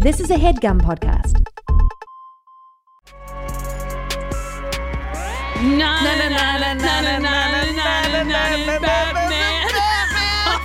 This is a headgum podcast. Na na na na na na na na na na Batman.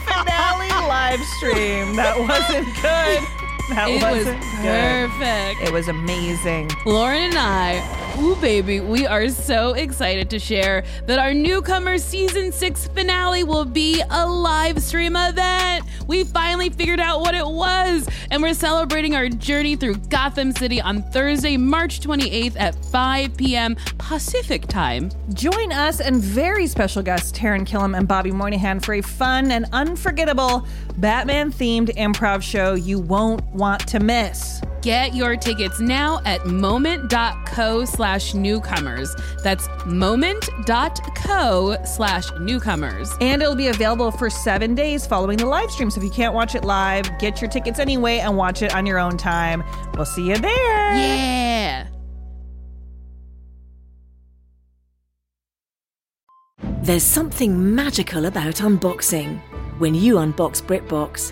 finale live stream. That wasn't good. That It was wasn't good. perfect. It was amazing. Lauren and I, ooh baby, we are so excited to share that our newcomer season six finale will be a live stream event. We finally figured out what it was, and we're celebrating our journey through Gotham City on Thursday, March 28th at 5 p.m. Pacific time. Join us and very special guests Taran Killam and Bobby Moynihan for a fun and unforgettable Batman themed improv show you won't want to miss. Get your tickets now at moment.co slash newcomers. That's moment.co slash newcomers. And it'll be available for seven days following the live stream. So if you can't watch it live, get your tickets anyway and watch it on your own time. We'll see you there. Yeah. There's something magical about unboxing. When you unbox BritBox,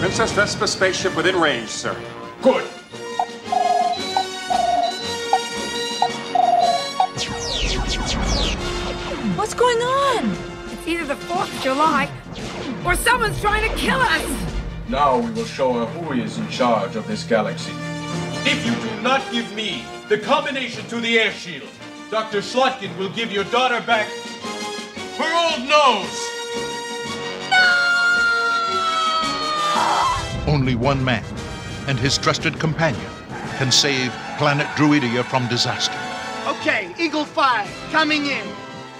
Princess Vespa spaceship within range, sir. Good. What's going on? It's either the 4th of July or someone's trying to kill us. Now we will show her who is in charge of this galaxy. If you do not give me the combination to the air shield, Dr. Schlotkin will give your daughter back her old nose. Only one man and his trusted companion can save planet Druidia from disaster. Okay, Eagle 5, coming in.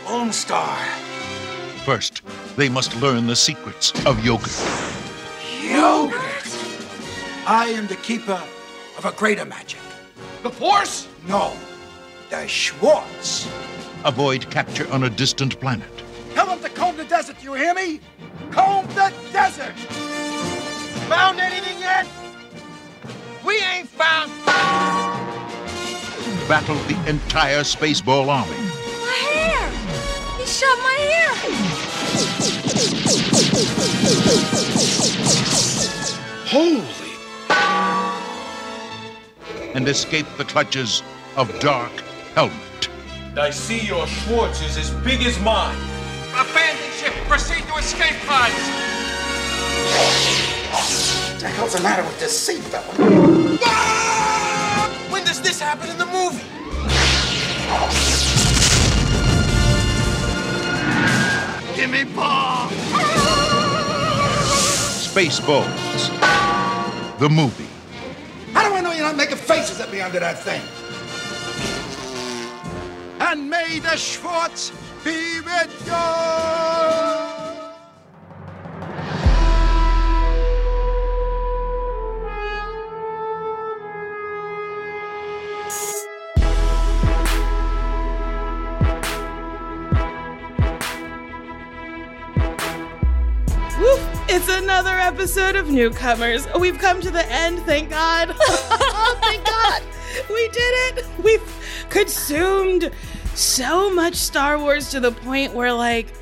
Lone Star. First, they must learn the secrets of yogurt. Yogurt! I am the keeper of a greater magic. The Force? No, the Schwartz. Avoid capture on a distant planet. Tell them to comb the desert, you hear me? Comb the desert! Found anything yet? We ain't found. Battle the entire Spaceball army. My hair! He shot my hair! Holy. and escape the clutches of Dark Helmet. I see your Schwartz is as big as mine. Abandon ship. Proceed to escape pods. What the hell's the matter with this seatbelt? When does this happen in the movie? Give me ball! Spaceballs, the movie. How do I know you're not making faces at me under that thing? And may the Schwartz be with you! It's another episode of Newcomers. We've come to the end, thank God. oh, thank God. We did it. We've consumed so much Star Wars to the point where, like,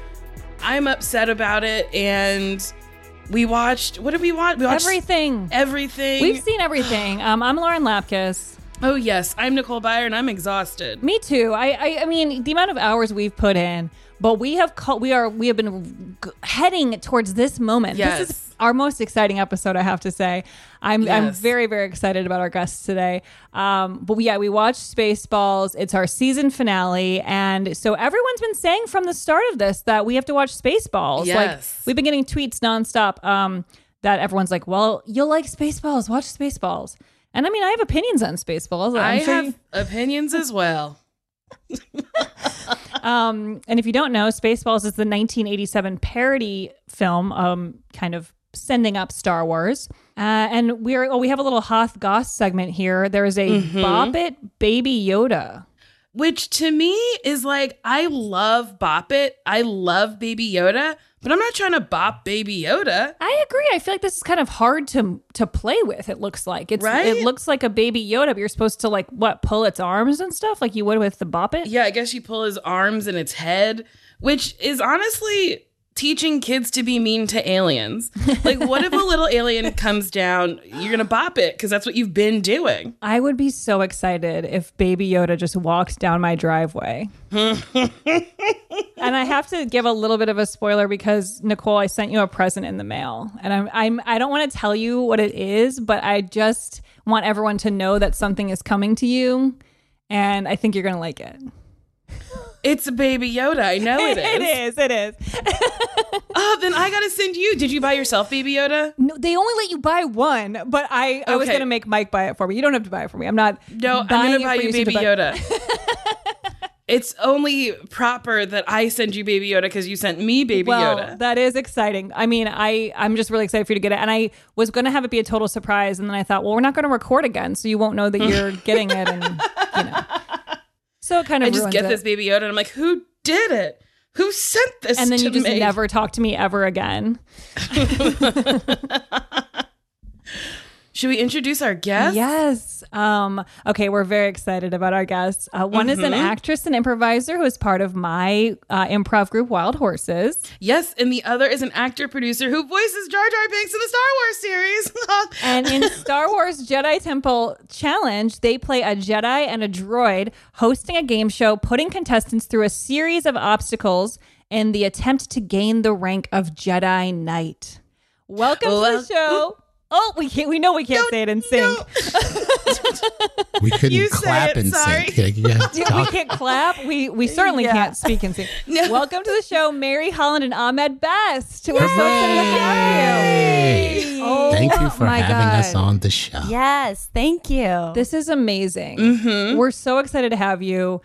I'm upset about it. And we watched, what did we watch? We watched Everything. Everything. We've seen everything. Um, I'm Lauren Lapkus. Oh, yes. I'm Nicole Byer, and I'm exhausted. Me too. I, I, I mean, the amount of hours we've put in, but we have called, we are, we have been g- heading towards this moment. yes. This is our most exciting episode, I have to say. I'm, I'm very, very excited about our guests today. Um, but we, yeah, we watched Spaceballs. It's our season finale, and so everyone's been saying from the start of this that we have to watch Spaceballs. Yes. Like we've been getting tweets nonstop. Um, that everyone's like, well, you'll like Spaceballs. Watch Spaceballs. And I mean, I have opinions on Spaceballs. I'm I sure have you- opinions as well. Um, and if you don't know, Spaceballs is the 1987 parody film, um, kind of sending up Star Wars. Uh, and we're oh, we have a little Hoth Goss segment here. There is a Mhm. Bop It Baby Yoda. Which to me is like, I love Bop It. I love Baby Yoda, but I'm not trying to bop Baby Yoda. I agree. I feel like this is kind of hard to to play with. It looks like it's Right? it looks like a baby Yoda, but you're supposed to like what pull its arms and stuff like you would with the Bop It. Yeah, I guess you pull his arms and its head, which is honestly teaching kids to be mean to aliens. Like, what if a little alien comes down? You're gonna bop it because that's what you've been doing. I would be so excited if Baby Yoda just walks down my driveway. and I have to give a little bit of a spoiler because Nicole, I sent you a present in the mail, and I'm I'm I don't want to tell you what it is, but I just want everyone to know that something is coming to you, and I think you're gonna like it. It's a Baby Yoda. I know it is. it is. It is. Oh, then I gotta send you. Did you buy yourself Baby Yoda? No, they only let you buy one, but I, I was going to make Mike buy it for me. You don't have to buy it for me. I'm not. No, I'm gonna buy you Baby Yoda. it's only proper that I send you Baby Yoda because you sent me Baby well, Yoda. that is exciting. I mean, I I'm just really excited for you to get it, and I was going to have it be a total surprise, and then I thought, well, we're not going to record again, so you won't know that you're getting it, and you know. So it kind of I just get it. this Baby Yoda, and I'm like, who did it? Who sent this? and then you just me? never talk to me ever again. Should we introduce our guest? Yes. Um, okay, we're very excited about our guests. Uh, one is an Mhm. actress and improviser who is part of my uh, improv group, Wild Horses. Yes, and the other is an actor producer who voices Jar Jar Binks in the Star Wars series. And in Star Wars Jedi Temple Challenge, they play a Jedi and a droid hosting a game show, putting contestants through a series of obstacles in the attempt to gain the rank of Jedi Knight. Welcome to the show. Oh, we can't. We know we can't say it in sync. We couldn't You clap it, in sorry. sync. Yeah, yeah, we can't clap. We we certainly Yeah. can't speak in sync. Welcome to the show, Mary Holland and Ahmed Best. We're so excited to have you. Oh, Thank you for my having us on the show. Yes, thank you. This is amazing. Mhm. We're so excited to have you.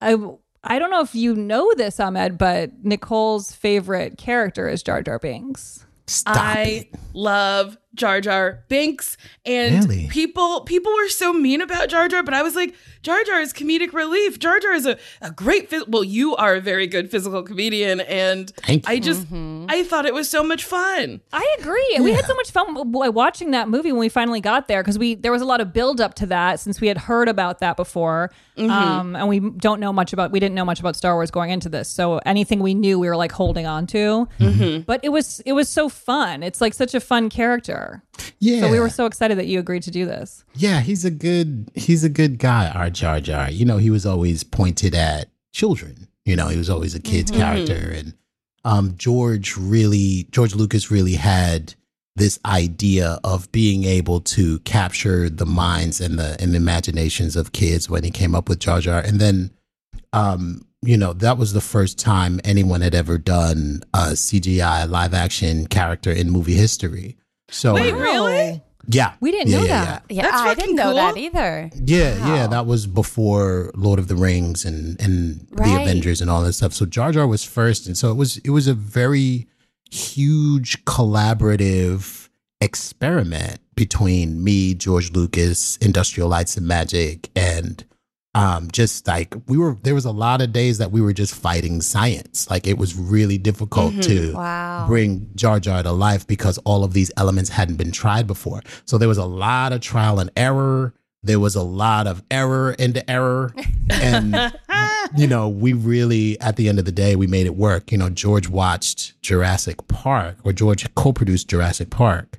I I don't know if you know this, Ahmed, but Nicole's favorite character is Jar Jar Binks. Stop I it. love Jar Jar Binks, and Really? people people were so mean about Jar Jar, but I was like, Jar Jar is comedic relief. Jar Jar is a, a great phys- well, you are a very good physical comedian, and Thank you. I just mm-hmm. I thought it was so much fun. I agree. We had so much fun watching that movie when we finally got there because we there was a lot of build up to that since we had heard about that before, mm-hmm. um, and we don't know much about we didn't know much about Star Wars going into this. So anything we knew, we were like holding on to. Mm-hmm. But it was it was so fun. It's like such a fun character. Yeah. So we were so excited that you agreed to do this. Yeah, he's a good he's a good guy, our Jar Jar. You know, he was always pointed at children. You know, he was always a kid's character. And um George really George Lucas really had this idea of being able to capture the minds and the and the imaginations of kids when he came up with Jar Jar. And then um, you know, that was the first time anyone had ever done a CGI live action character in movie history. So Wait, really? yeah. We didn't Yeah, know yeah, that. yeah, That's I didn't know cool. that either. Yeah, yeah, that was before Lord of the Rings and and the Avengers and all that stuff. So Jar Jar was first, and so it was it was a very huge collaborative experiment between me, George Lucas, Industrial Lights and Magic, and um just like we were there was a lot of days that we were just fighting science. Like it was really difficult to Wow. bring Jar Jar to life because all of these elements hadn't been tried before. So there was a lot of trial and error. There was a lot of error into error. And, you know, we really, at the end of the day, we made it work. You know, George watched Jurassic Park, or George co produced Jurassic Park.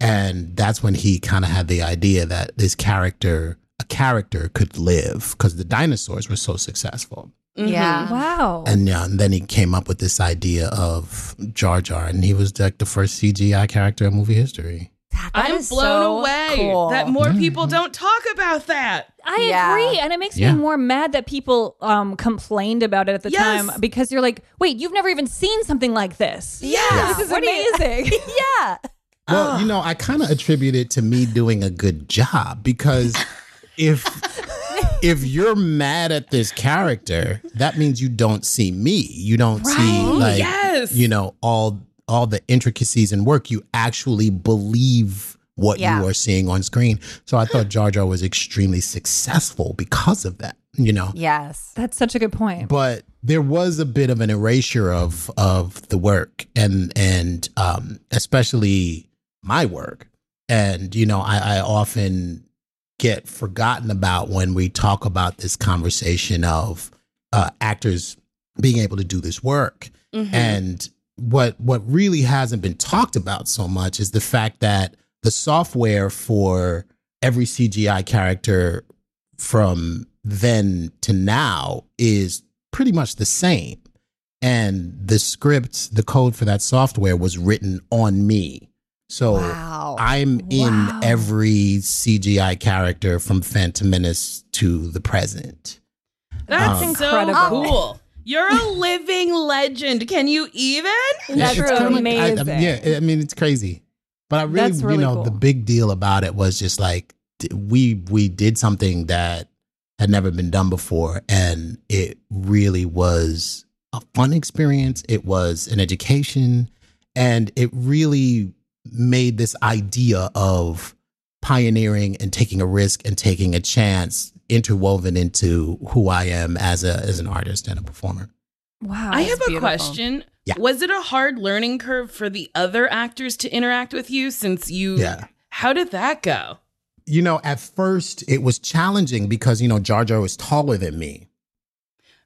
And that's when he kind of had the idea that this character, a character could live because the dinosaurs were so successful. Yeah. Wow. And, uh, and then he came up with this idea of Jar Jar, and he was like the first CGI character in movie history. That I'm blown so away cool. that more people don't talk about that. I Yeah. agree, and it makes Yeah. me more mad that people um, complained about it at the Yes. time because you're like, wait, you've never even seen something like this. Yeah. this is What do you- amazing. yeah. Well, you know, I kind of attribute it to me doing a good job because if if you're mad at this character, that means you don't see me. You don't see like Yes. you know all all the intricacies and work, you actually believe what Yeah. you are seeing on screen. So I thought Jar Jar was extremely successful because of that, you know. Yes. That's such a good point. But there was a bit of an erasure of of the work and and um especially my work. And you know, I, I often get forgotten about when we talk about this conversation of uh, actors being able to do this work. Mhm. And what what really hasn't been talked about so much is the fact that the software for every CGI character from then to now is pretty much the same. And the script, the code for that software was written on me. So I'm in every CGI character from Phantom Menace to the present. That's Um, so incredible. cool. You're a living legend. Can you even? Yeah, it's kinda like- I- I- yeah, I mean it's crazy, but I really, really you know, cool. the big deal about it was just like we we did something that had never been done before, and it really was a fun experience. It was an education, and it really made this idea of pioneering and taking a risk and taking a chance interwoven into who I am as a as an artist and a performer. Wow. I have a question. Yeah. Was it a hard learning curve for the other actors to interact with you since you Yeah. How did that go? you know, at first it was challenging because, you know, Jar Jar was taller than me.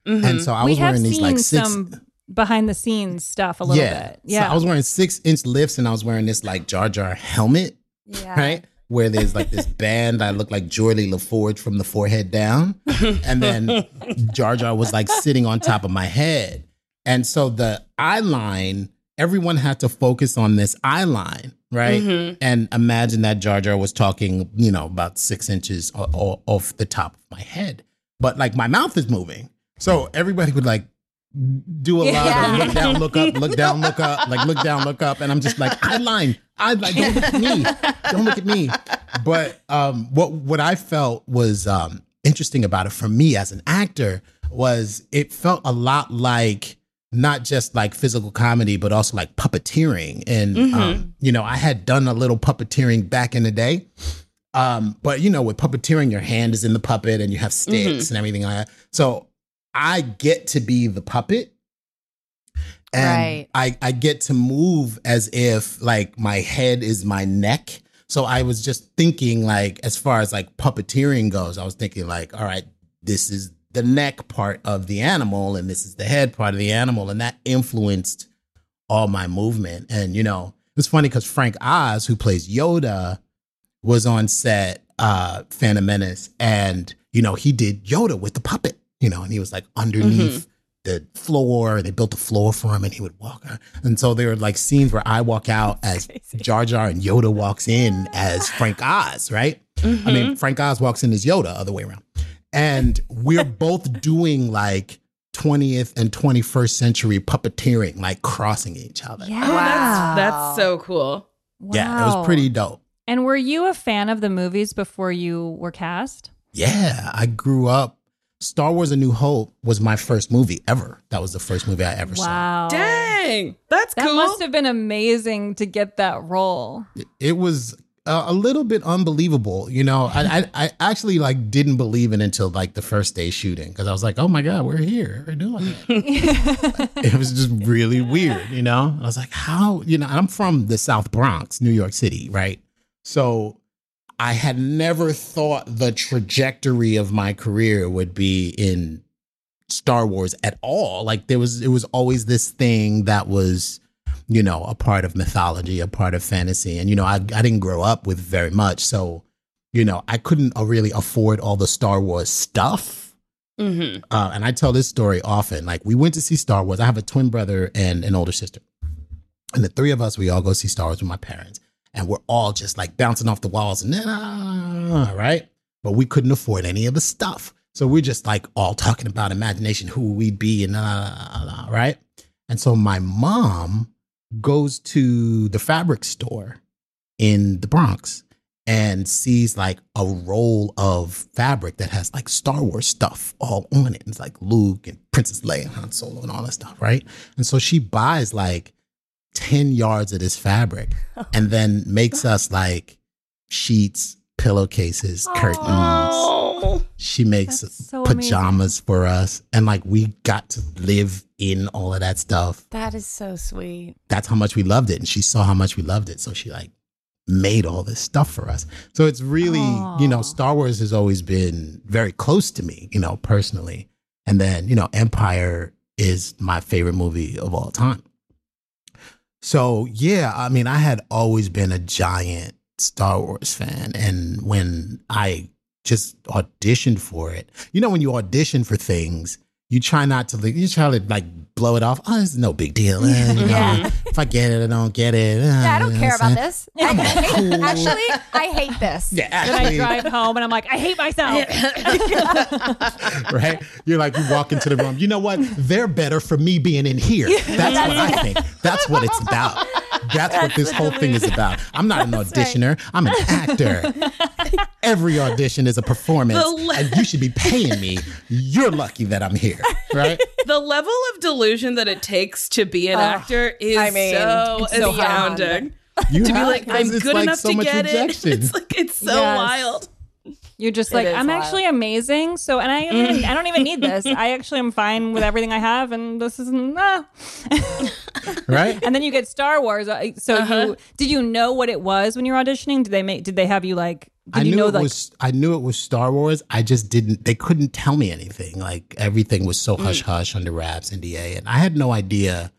Mm-hmm. And so I we was have wearing these seen like six. some behind the scenes stuff a little yeah. bit. Yeah. So I was wearing six inch lifts and I was wearing this like Jar Jar helmet. Yeah. Right? Where there's like this band that looked like Geordi La Forge from the forehead down. And then Jar Jar was like sitting on top of my head. And so the eye line, everyone had to focus on this eye line, right? Mhm. And imagine that Jar Jar was talking, you know, about six inches o- o- off the top of my head. But like my mouth is moving. So everybody would like do a lot Yeah. of look down, look up, look down, look up, like look down, look up. And I'm just like, I line, eye line, don't look at me. Don't look at me. But um what what I felt was um interesting about it for me as an actor was it felt a lot like not just like physical comedy, but also like puppeteering. And Mhm. um, you know, I had done a little puppeteering back in the day. Um, but you know, with puppeteering, your hand is in the puppet and you have sticks Mhm. and everything like that. So I get to be the puppet. And Right. I, I get to move as if like my head is my neck. So I was just thinking like as far as like puppeteering goes, I was thinking like, all right, this is the neck part of the animal and this is the head part of the animal. And that influenced all my movement. And you know, it's funny because Frank Oz, who plays Yoda, was on set uh Phantom Menace and you know, he did Yoda with the puppet, you know, and he was like underneath the floor. They built a floor for him and he would walk out. And so there were like scenes where I walk out as Jar Jar and Yoda walks in as Frank Oz, right? I mean, Mhm. Frank Oz walks in as Yoda, other way around. And we're both doing like 20th and 21st century puppeteering, like crossing each other. Oh, that's that's so cool. Yeah, it was pretty dope. And were you a fan of the movies before you were cast? Yeah, I grew up. Star Wars: A New Hope was my first movie ever. That was the first movie I ever saw. Wow. Dang. That's that cool. must have been amazing to get that role. It was uh, a little bit unbelievable. You know, I, I I actually like didn't believe it until like the first day shooting because I was like, oh my god, we're here, we're doing it. it was just really weird. You know, I was like, how? You know, I'm from the South Bronx, New York City, right? So I had never thought the trajectory of my career would be in Star Wars at all. Like there was, it was always this thing that was, you know, a part of mythology, a part of fantasy. And, you know, I, I didn't grow up with very much. So, you know, I couldn't really afford all the Star Wars stuff. Mm-hmm. Uh, and I tell this story often. Like we went to see Star Wars. I have a twin brother and an older sister. And the three of us, we all go see Star Wars with my parents. And we're all just like bouncing off the walls and nah, uh, right? But we couldn't afford any of the stuff. So we're just like all talking about imagination, who we'd be and nah, nah, nah, right? And so my mom goes to the fabric store in the Bronx and sees like a roll of fabric that has like Star Wars stuff all on it. It's like Luke and Princess Leia and Han Solo and all that stuff, right? And so she buys like 10 yards of this fabric and then makes us like sheets, pillowcases, curtains. Oh. She makes so pajamas for us. And like we got to live in all of that stuff. That is so sweet. That's how much we loved it. And she saw how much we loved it. So she like made all this stuff for us. So it's really, you know, Star Wars has always been very close to me, you know, personally. And then, you know, Empire is my favorite movie of all time. So, yeah, I mean, I had always been a giant Star Wars fan. And when I just auditioned for it, you know, when you audition for things, you try not to, you try to like blow it off. Oh, it's no big deal. Yeah. If I get it, I don't get it. Yeah, I don't you know care about this. I hate, actually, I hate this. Yeah, Then I drive home and I'm like, I hate myself. right? You're like, you walk into the room. You know what? They're better for me being in here. That's what I think. That's what it's about. That's what this whole thing is about. I'm not an auditioner. I'm an actor. Every audition is a performance, le- and you should be paying me. You're lucky that I'm here, right? the level of delusion that it takes to be an actor is I mean, so it's so astounding. You to be like, I'm good like enough so to get rejection. it. It's like it's so Yes. wild. You're just It like, I'm wild. actually amazing. So, and I, Mm. I don't even need this. I actually am fine with everything I have, and this isn't. Ah. right? And then you get Star Wars. So, Uh-huh. you did you know what it was when you were auditioning? Did they make? Did they have you like? Did I you knew know it like? was. I knew it was Star Wars. I just didn't. They couldn't tell me anything. Like everything was so hush hush under wraps, NDA, and I had no idea.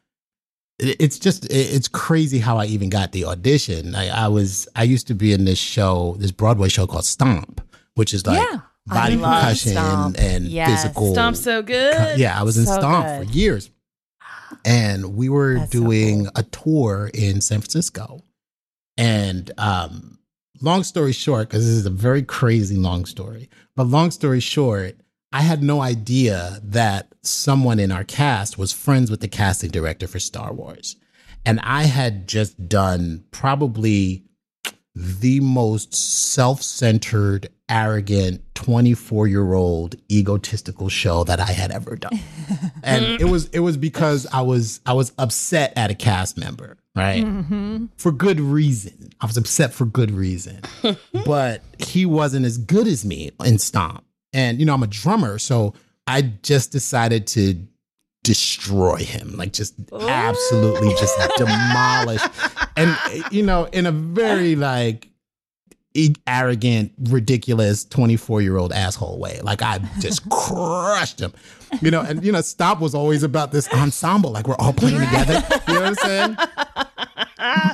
It's just. It's crazy how I even got the audition. I, I was. I used to be in this show, this Broadway show called Stomp, which is like Yeah. body percussion Stomp. and Yes. physical. Stomp so good. Co- Yeah, I was in So Stomp good. for years. And we were That's so doing cool. a tour in San Francisco. And um, long story short, because this is a very crazy long story, but long story short, I had no idea that someone in our cast was friends with the casting director for Star Wars. And I had just done probably the most self centered, arrogant, 24 year old egotistical show that I had ever done. and it was it was because I was I was upset at a cast member, right? Mm-hmm. For good reason. I was upset for good reason. but he wasn't as good as me in Stomp. And you know, I'm a drummer, so I just decided to destroy him like just absolutely just demolish and you know in a very like arrogant ridiculous 24 year old asshole way. Like i just crushed him. You know and you know Stomp was always about this ensemble. Like we're all playing together. You know what i'm saying?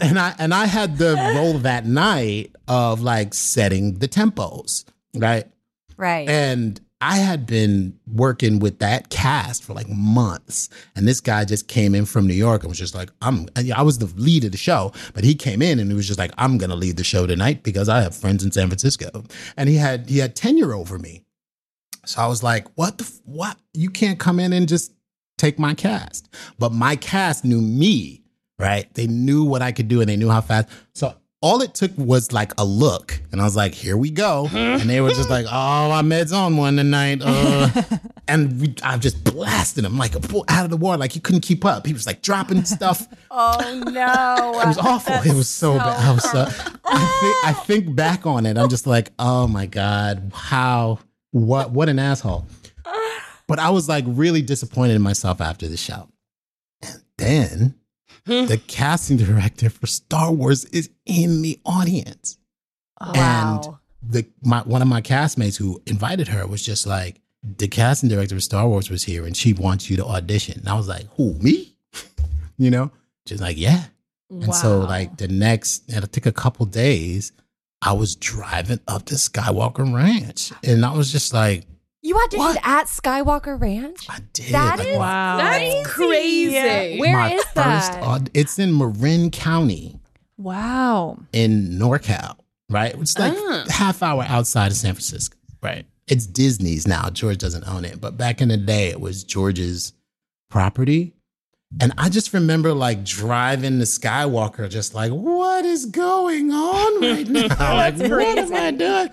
And i and i had the role that night of like setting the tempos right? Right. and I had been working with that cast for like months. And this guy just came in from New York and was just like, I'm, I was the lead of the show, but he came in and he was just like, I'm going to lead the show tonight because I have friends in San Francisco. And he had, he had tenure over me. So I was like, what the, what? You can't come in and just take my cast. But my cast knew me, right? They knew what I could do and they knew how fast. So all it took was like a look. And I was like, here we go. And they were just like, oh, Ahmed's on one tonight. Uh. and we, I just blasted him like out of the water. Like he couldn't keep up. He was like dropping stuff. oh no. It was awful. It was so, bad. I was so, I, think, I think back on it. I'm just like, oh my God, how, what, what an asshole. But I was like really disappointed in myself after the show. And then Hmm. the casting director for Star Wars is in the audience. Oh, wow. And the my one of my castmates who invited her was just like, the casting director of Star Wars was here and she wants you to audition. And I was like, who, me? you know? She's like, yeah. And so like the next, and it took a couple days, I was driving up to Skywalker Ranch. And I was just like, you auditioned at Skywalker Ranch? I did. That like, Wow. That's crazy. Where my is first that? aud- it's in Marin County Wow. in NorCal, right? It's like Ah. half hour outside of San Francisco, right? It's Disney's now. George doesn't own it, but back in the day, it was George's property. And I just remember like driving the Skywalker, just like, what is going on right now? like, what am I doing?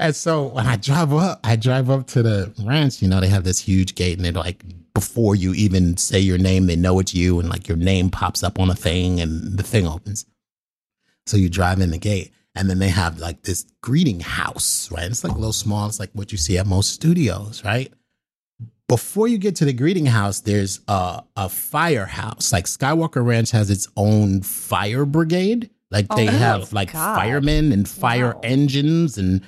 And so when I drive up, I drive up to the ranch, you know, they have this huge gate and they're like before you even say your name, they know it's you, and like your name pops up on a thing, and the thing opens. So you drive in the gate, and then they have like this greeting house, right? It's like a little small. It's like what you see at most studios, right? Before you get to the greeting house, there's a, a firehouse. Like Skywalker Ranch has its own fire brigade. Like they Oh, have like God. firemen and fire Wow. engines and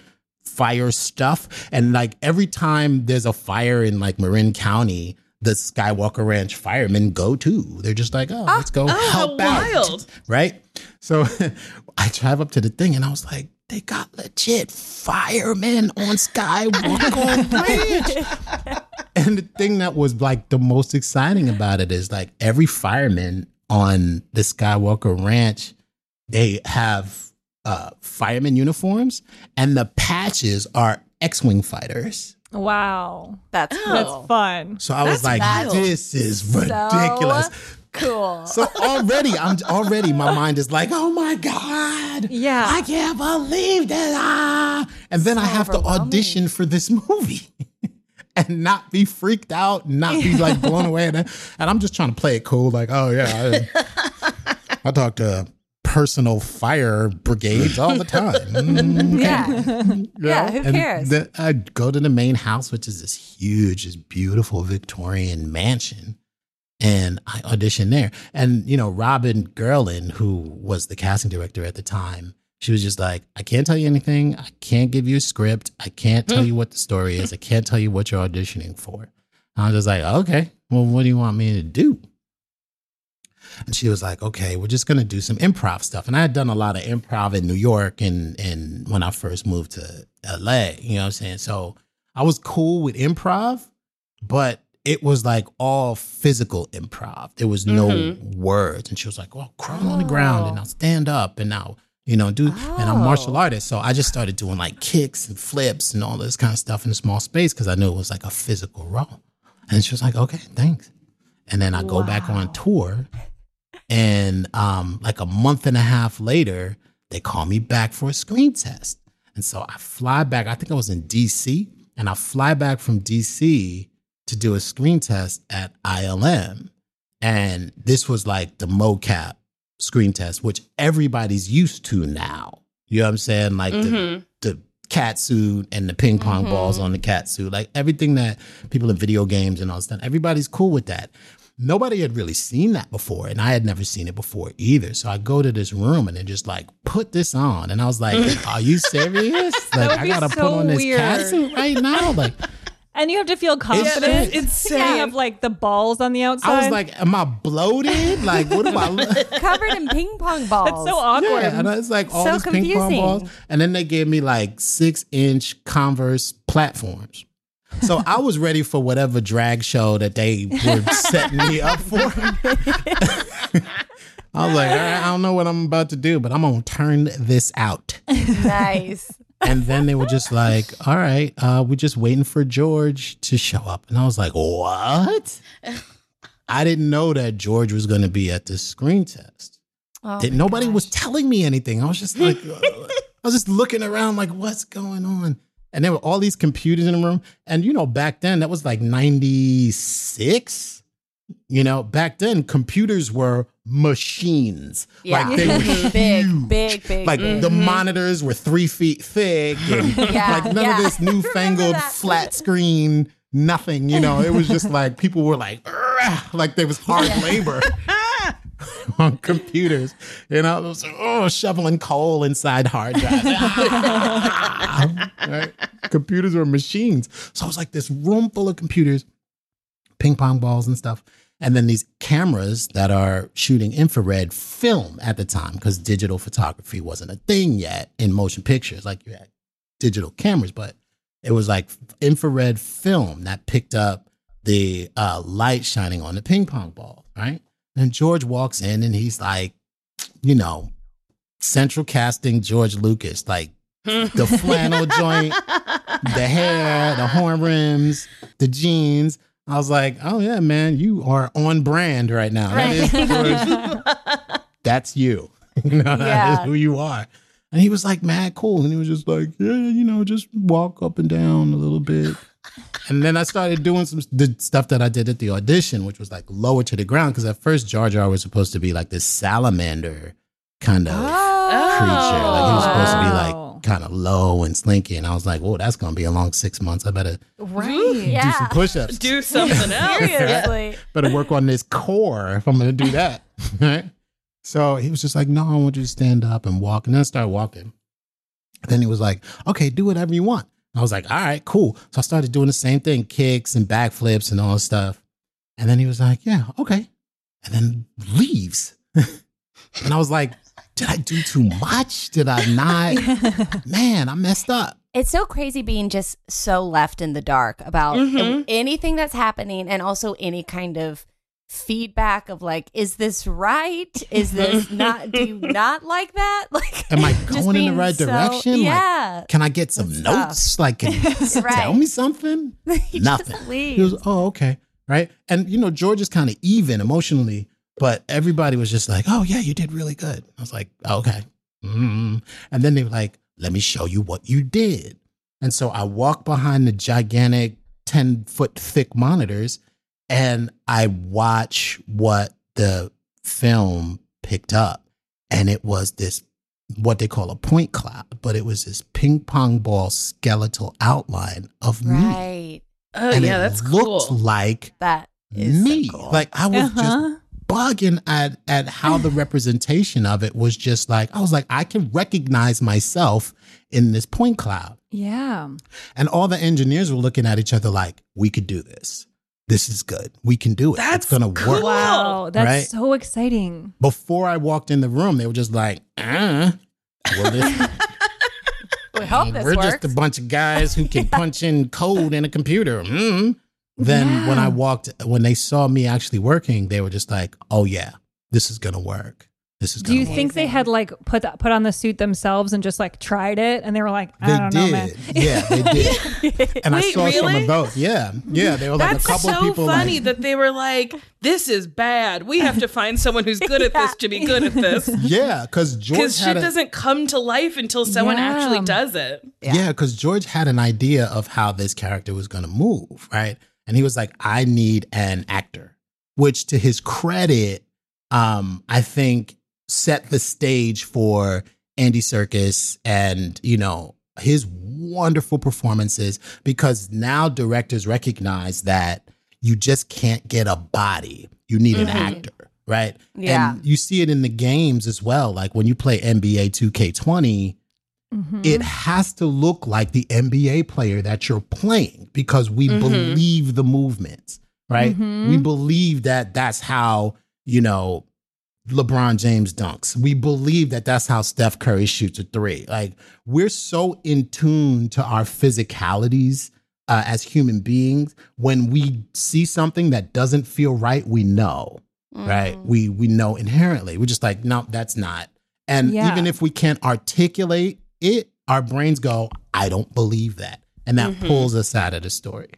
fire stuff. And like every time there's a fire in like Marin County, the Skywalker Ranch firemen go too. They're just like, oh, let's go Oh, help out. wild. Right? So I drive up to the thing and I was like, they got legit firemen on Skywalker Ranch. And the thing that was like the most exciting about it is like every fireman on the Skywalker Ranch, they have uh, fireman uniforms, and the patches are X-wing fighters. Wow. That's That's fun. So I was like, wild. "This is ridiculous." Cool. So already, I'm already my mind is like, "Oh my god, Yeah. I can't believe that!" Ah. And then I have to audition for this movie. And not be freaked out, not be like blown away, and, and I'm just trying to play it cool, like, oh yeah, I, I talk to personal fire brigades all the time. Mm, okay. Yeah. Yeah, who And cares? then I go to the main house, which is this huge, this beautiful Victorian mansion. And I auditioned there. And, you know, Robin Gurland, who was the casting director at the time, she was just like, I can't tell you anything. I can't give you a script. I can't tell you what the story is. I can't tell you what you're auditioning for. And I was just like, okay, well, what do you want me to do? And she was like, okay, we're just gonna do some improv stuff. And I had done a lot of improv in New York and and when I first moved to LA, you know what I'm saying? So I was cool with improv, but it was like all physical improv. There was no mm-hmm. words. And she was like, well, crawl on the ground and oh. I'll stand up and I'll, you know, do and I'm a martial oh. artist. So I just started doing like kicks and flips and all this kind of stuff in a small space because I knew it was like a physical role. And she was like, okay, thanks. And then I go back on tour and um, like a month and a half later, they call me back for a screen test. And so I fly back. I think I was in DC, and I fly back from DC to do a screen test at ILM. And this was like the mocap screen test, which everybody's used to now. You know what I'm saying? Like the, the cat suit and the ping pong balls on the cat suit, like everything that people in video games and all that stuff, everybody's cool with that. Nobody had really seen that before, and I had never seen it before either. So I go to this room and they're just like, put this on. And I was like, Are you serious? Like, I gotta so put on this cat weird. suit right now? Like, And you have to feel confident. it's insane. You have like the balls on the outside. I was like, Am I bloated? Like, what am I? Covered in ping pong balls. That's so awkward. Yeah, and it's like all So these ping pong balls, and then they gave me like six inch Converse platforms. So I was ready for whatever drag show that they were setting me up for. I was like, all right, I don't know what I'm about to do, but I'm gonna turn this out. nice. And then they were just like, all right, uh, we're just waiting for George to show up. And I was like, what? I didn't know that George was gonna be at this screen test. Oh nobody gosh. was telling me anything. I was just like, uh, I was just looking around, like, what's going on? And there were all these computers in the room. And you know, back then that was like 96. You know, back then computers were machines. Yeah. Like they were big, huge. big, big. Like big. the mm-hmm. monitors were three feet thick, and Yeah, like none yeah. of this newfangled flat screen, nothing. You know, it was just like people were like, like there was hard labor on computers. You know, it was oh shoveling coal inside hard drives. Right? Computers were machines. So it was like this room full of computers, ping pong balls and stuff. And then these cameras that are shooting infrared film at the time, because digital photography wasn't a thing yet in motion pictures. Like you had digital cameras, but it was like infrared film that picked up the uh, light shining on the ping pong ball, right? And George walks in and he's like, you know, central casting George Lucas, like the flannel joint, the hair, the horn rims, the jeans. I was like, oh yeah, man, you are on brand right now. That is George. That's you. you know, that Yeah. is who you are. And he was like mad cool. And he was just like, yeah, you know, just walk up and down a little bit. And then I started doing some the stuff that I did at the audition, which was like lower to the ground. Because at first Jar Jar was supposed to be like this salamander kind of creature. Like he was oh. supposed to be like kind of low and slinky. And I was like, whoa, that's gonna be a long six months. I better Right. do some push-ups. Do something else. Seriously. better work on this core if I'm gonna do that. right? So he was just like, No, I want you to stand up and walk. And then I started walking. Then he was like, Okay, do whatever you want. I was like, All right, cool. So I started doing the same thing, kicks and backflips and all this stuff. And then he was like, Yeah, okay. And then leaves. and I was like, Did I do too much? Did I not? Man, I messed up. It's so crazy being just so left in the dark about Mhm. anything that's happening and also any kind of feedback of like, is this right? Is this not, do you not like that? Like, Am I going in the right so- direction? Like, yeah. can I get some stuff. notes? Like, can you tell me something? He Nothing. He was, oh, okay. Right. And, you know, George is kind of even emotionally, but everybody was just like, oh, yeah, you did really good. I was like, "Oh, okay. mm And then they were like, let me show you what you did. And so I walked behind the gigantic 10 foot thick monitors and I watch what the film picked up. And it was this, what they call a point cloud, but it was this ping pong ball skeletal outline of me Right. Oh and yeah, it that's looked cool. like That is so me. cool. Like I was Uh-huh. just bugging at at how the representation of it was just like I was like I can recognize myself in this point cloud. Yeah. And all the engineers were looking at each other like we could do this. This is good. We can do it. That's it's going to work. Wow. That's Right? so exciting. Before I walked in the room, they were just like, uh, well, this, we hope this we're works. just a bunch of guys who can punch in code in a computer. Mm. Then when I walked, when they saw me actually working, they were just like, "Oh yeah, this is gonna work. This is Do you think they had like put that, put on the suit themselves and just like tried it and they were like, I They don't did, know, man. yeah, they did. And I Wait, saw some really? of both. Yeah, yeah. They were like That's a couple so people. funny like, that they were like, "This is bad. We have to find someone who's good at this to be good at this." yeah, because George Because had shit a, doesn't come to life until someone Yeah. actually does it. Yeah, because George had an idea of how this character was going to move, right? And he was like, I need an actor, which to his credit, um, I think set the stage for Andy Serkis and, you know, his wonderful performances because now directors recognize that you just can't get a body. You need an actor, right? Yeah. And you see it in the games as well. Like when you play NBA 2K20, Mhm. it has to look like the NBA player that you're playing because we Mhm. believe the movements, right? We believe that that's how, you know, LeBron James dunks. We believe that that's how Steph Curry shoots a three. Like we're so in tune to our physicalities uh, as human beings. When we see something that doesn't feel right, we know, right? Mm. We we know inherently. We're just like, no, that's not. And Yeah. even if we can't articulate it, our brains go, I don't believe that. And that Mhm. pulls us out of the story.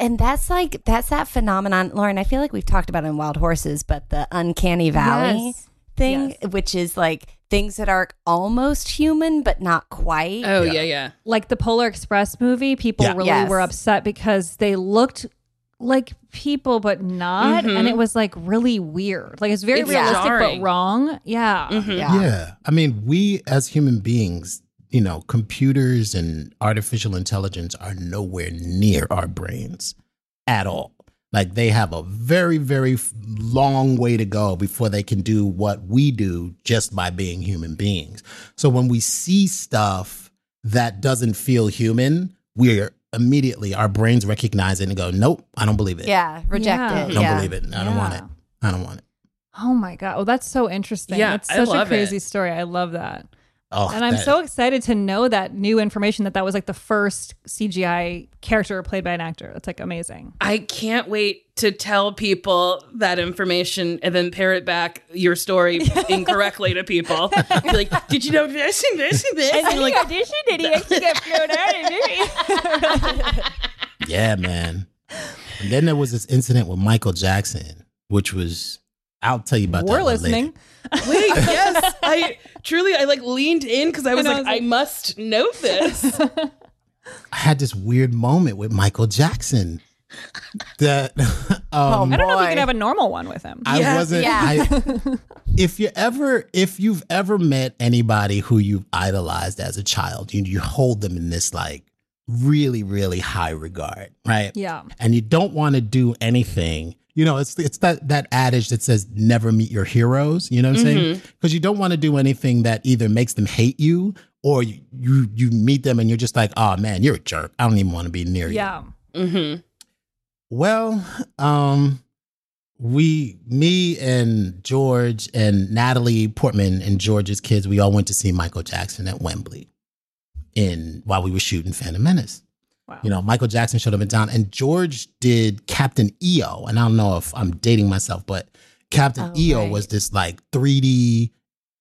And that's like that's that phenomenon, Lauren. I feel like we've talked about it in Wild Horses, but the uncanny valley Yes. thing, Yes. which is like things that are almost human but not quite. Oh Yeah. yeah, yeah. like the Polar Express movie, people Yeah. really Yes. were upset because they looked like people but not Mhm. and it was like really weird. Like it's very It's realistic jarring. but wrong. Yeah. Mhm. Yeah. Yeah. I mean, we as human beings, you know, computers and artificial intelligence are nowhere near our brains at all. Like they have a very, very long way to go before they can do what we do just by being human beings. So when we see stuff that doesn't feel human, we're immediately, our brains recognize it and go, nope, I don't believe it. Yeah, reject Yeah. it. I don't yeah. believe it. I don't want it. I don't want it. Oh my god. Well, that's so interesting. Yeah, it's I such a crazy it. story. I love that. Oh, and I'm that- so excited to know that new information that that was like the first CGI character played by an actor. That's like amazing. I can't wait to tell people that information and then parrot back your story incorrectly to people. Be like, did you know this and this and this? And you're like, audition did he actually get thrown out? Yeah, man. And then there was this incident with Michael Jackson, which was I'll tell you about that. We're one later. listening. wait, yes. I truly, I like leaned in because I was know, I like, was I must know this. I had this weird moment with Michael Jackson that um, I don't know if you could have a normal one with him. I wasn't. I, if you ever, if you've ever met anybody who you've idolized as a child, you you hold them in this like really, really high regard, right? Yeah. And you don't want to do anything. You know, it's it's that that adage that says never meet your heroes. You know what I'm saying? Mhm. Because you don't want to do anything that either makes them hate you or you, you you meet them and you're just like, oh man, you're a jerk. I don't even want to be near you. Yeah. Mm-hmm. Well, um, we, me and George and Natalie Portman and George's kids, we all went to see Michael Jackson at Wembley in while we were shooting Phantom Menace. You know, Michael Jackson showed up in town, and George did Captain EO. And I don't know if I'm dating myself, but Captain Oh, EO was this like 3D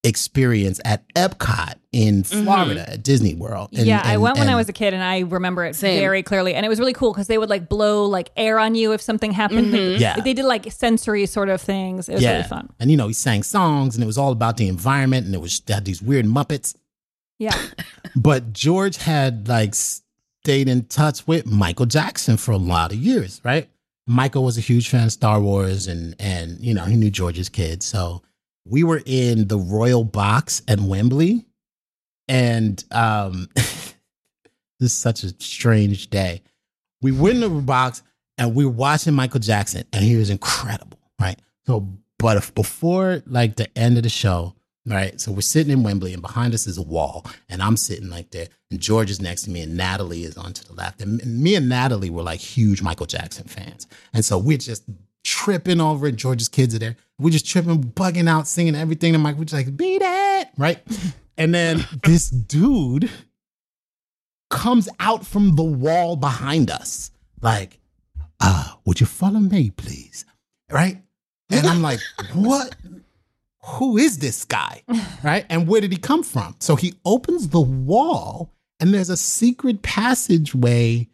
experience at Epcot in Florida at Disney World. And- Mm-hmm. yeah, I and- went when I was a kid, and I remember it Same. very clearly. And it was really cool because they would like blow like air on you if something happened. Like, Mhm. Yeah. they did like sensory sort of things. It was really fun. And you know, he sang songs and it was all about the environment and it was they had these weird Muppets. Yeah, But George had like stayed in touch with Michael Jackson for a lot of years, right? Michael was a huge fan of Star Wars and and you know, he knew George's kids. So we were in the Royal Box at Wembley and um this is such a strange day. We went in the box and we were watching Michael Jackson and he was incredible, right? So but before like the end of the show, right? So we're sitting in Wembley and behind us is a wall and I'm sitting like there and George is next to me and Natalie is on to the left. And me and Natalie were like huge Michael Jackson fans. And so we're just tripping over it. George's kids are there. We're just tripping, bugging out, singing everything. And Mike, we're just like, beat it, right? And then this dude comes out from the wall behind us, like, uh, would you follow me, please? Right? And I'm like, what? Who is this guy? Right? And where did he come from? So he opens the wall, and there's a secret passageway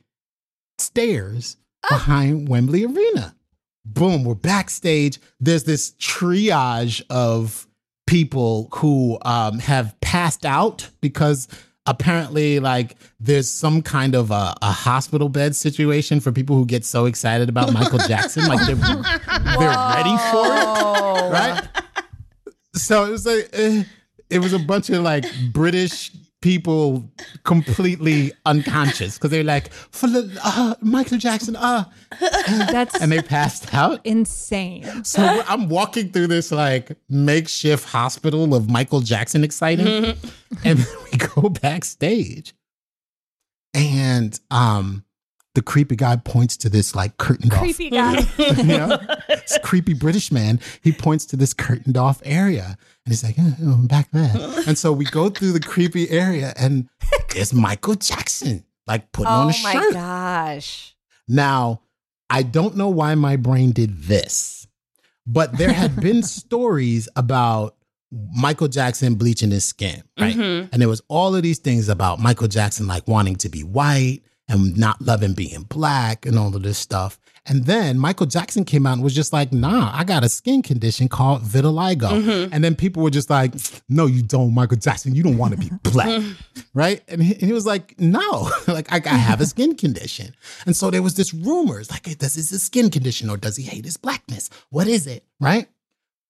stairs behind Wembley Arena. Boom, we're backstage. There's this triage of people who um, have passed out because apparently, like, there's some kind of a, a hospital bed situation for people who get so excited about Michael Jackson. Like, they're, they're ready for it. Right? So it was like, eh, it was a bunch of like British people completely unconscious because they're like, uh, Michael Jackson, uh, that's and they passed out. insane. So I'm walking through this like makeshift hospital of Michael Jackson exciting, and then we go backstage, and um, the creepy guy points to this like curtained Creepy guy. you know, this creepy British man. He points to this curtained off area, and he's like, oh, oh, back there. And so we go through the creepy area, and there's Michael Jackson like putting on a shirt. Oh my gosh. Now, I don't know why my brain did this, but there had been stories about Michael Jackson bleaching his skin, right? Mhm. And there was all of these things about Michael Jackson like wanting to be white and not loving being black and all of this stuff. And then Michael Jackson came out and was just like, nah, I got a skin condition called vitiligo. Mhm. And then people were just like, no, you don't, Michael Jackson. You don't want to be black. right? And he, and he was like, no, like I, I have a skin condition. And so there was this rumors like, does this a skin condition or does he hate his blackness? What is it? Right?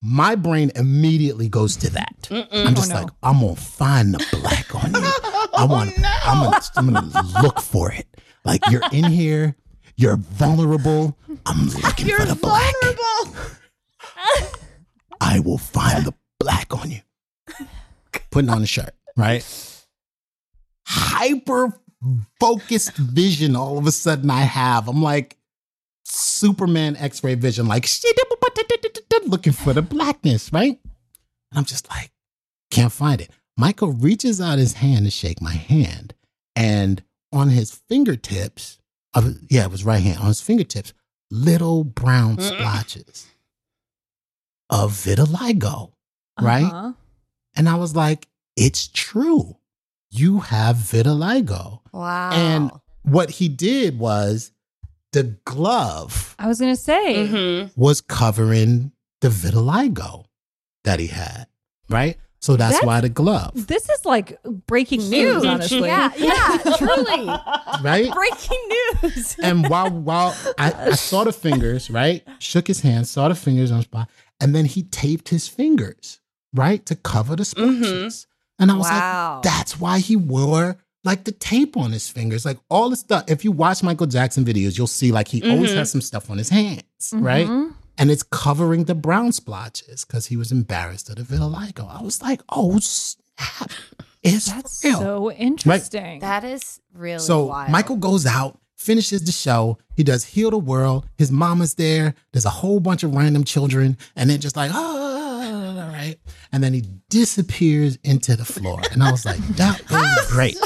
My brain immediately goes to that. I'm oh, just Oh, no. like, I'm gonna find the black on you. I oh, want. I'm gonna. I'm gonna look for it. Like you're in here. You're vulnerable. I'm looking you're for the black. I will find the black on you. Putting on a shirt, right? Hyper focused vision. All of a sudden, I have. I'm like Superman X-ray vision. Like looking for the blackness, right? And I'm just like, can't find it. Michael reaches out his hand to shake my hand, and on his fingertips, of, yeah, it was right hand, on his fingertips, little brown splotches of vitiligo, right? Uh-huh. And I was like, it's true. You have vitiligo. Wow. And what he did was the glove I was gonna say. Mm-hmm. was covering the vitiligo that he had, right? So that's, That's- why the glove, This is like breaking news, Huge. honestly. Yeah, yeah, truly. right? Breaking news. and while while I, I saw the fingers, right? Shook his hand, saw the fingers on the spot, and then he taped his fingers, right, to cover the splashes. And I was Wow. like, that's why he wore like the tape on his fingers, like all the stuff. If you watch Michael Jackson videos, you'll see like he always Mhm. has some stuff on his hands, mm-hmm. right? Mhm. And it's covering the brown splotches because he was embarrassed of the vitiligo. I was like, oh snap, it's That's real. so interesting. That is really So wild. Michael goes out, finishes the show. He does Heal the World. His mama's there. There's a whole bunch of random children. And then just like, oh, all right. And then he disappears into the floor. And I was like, that was great.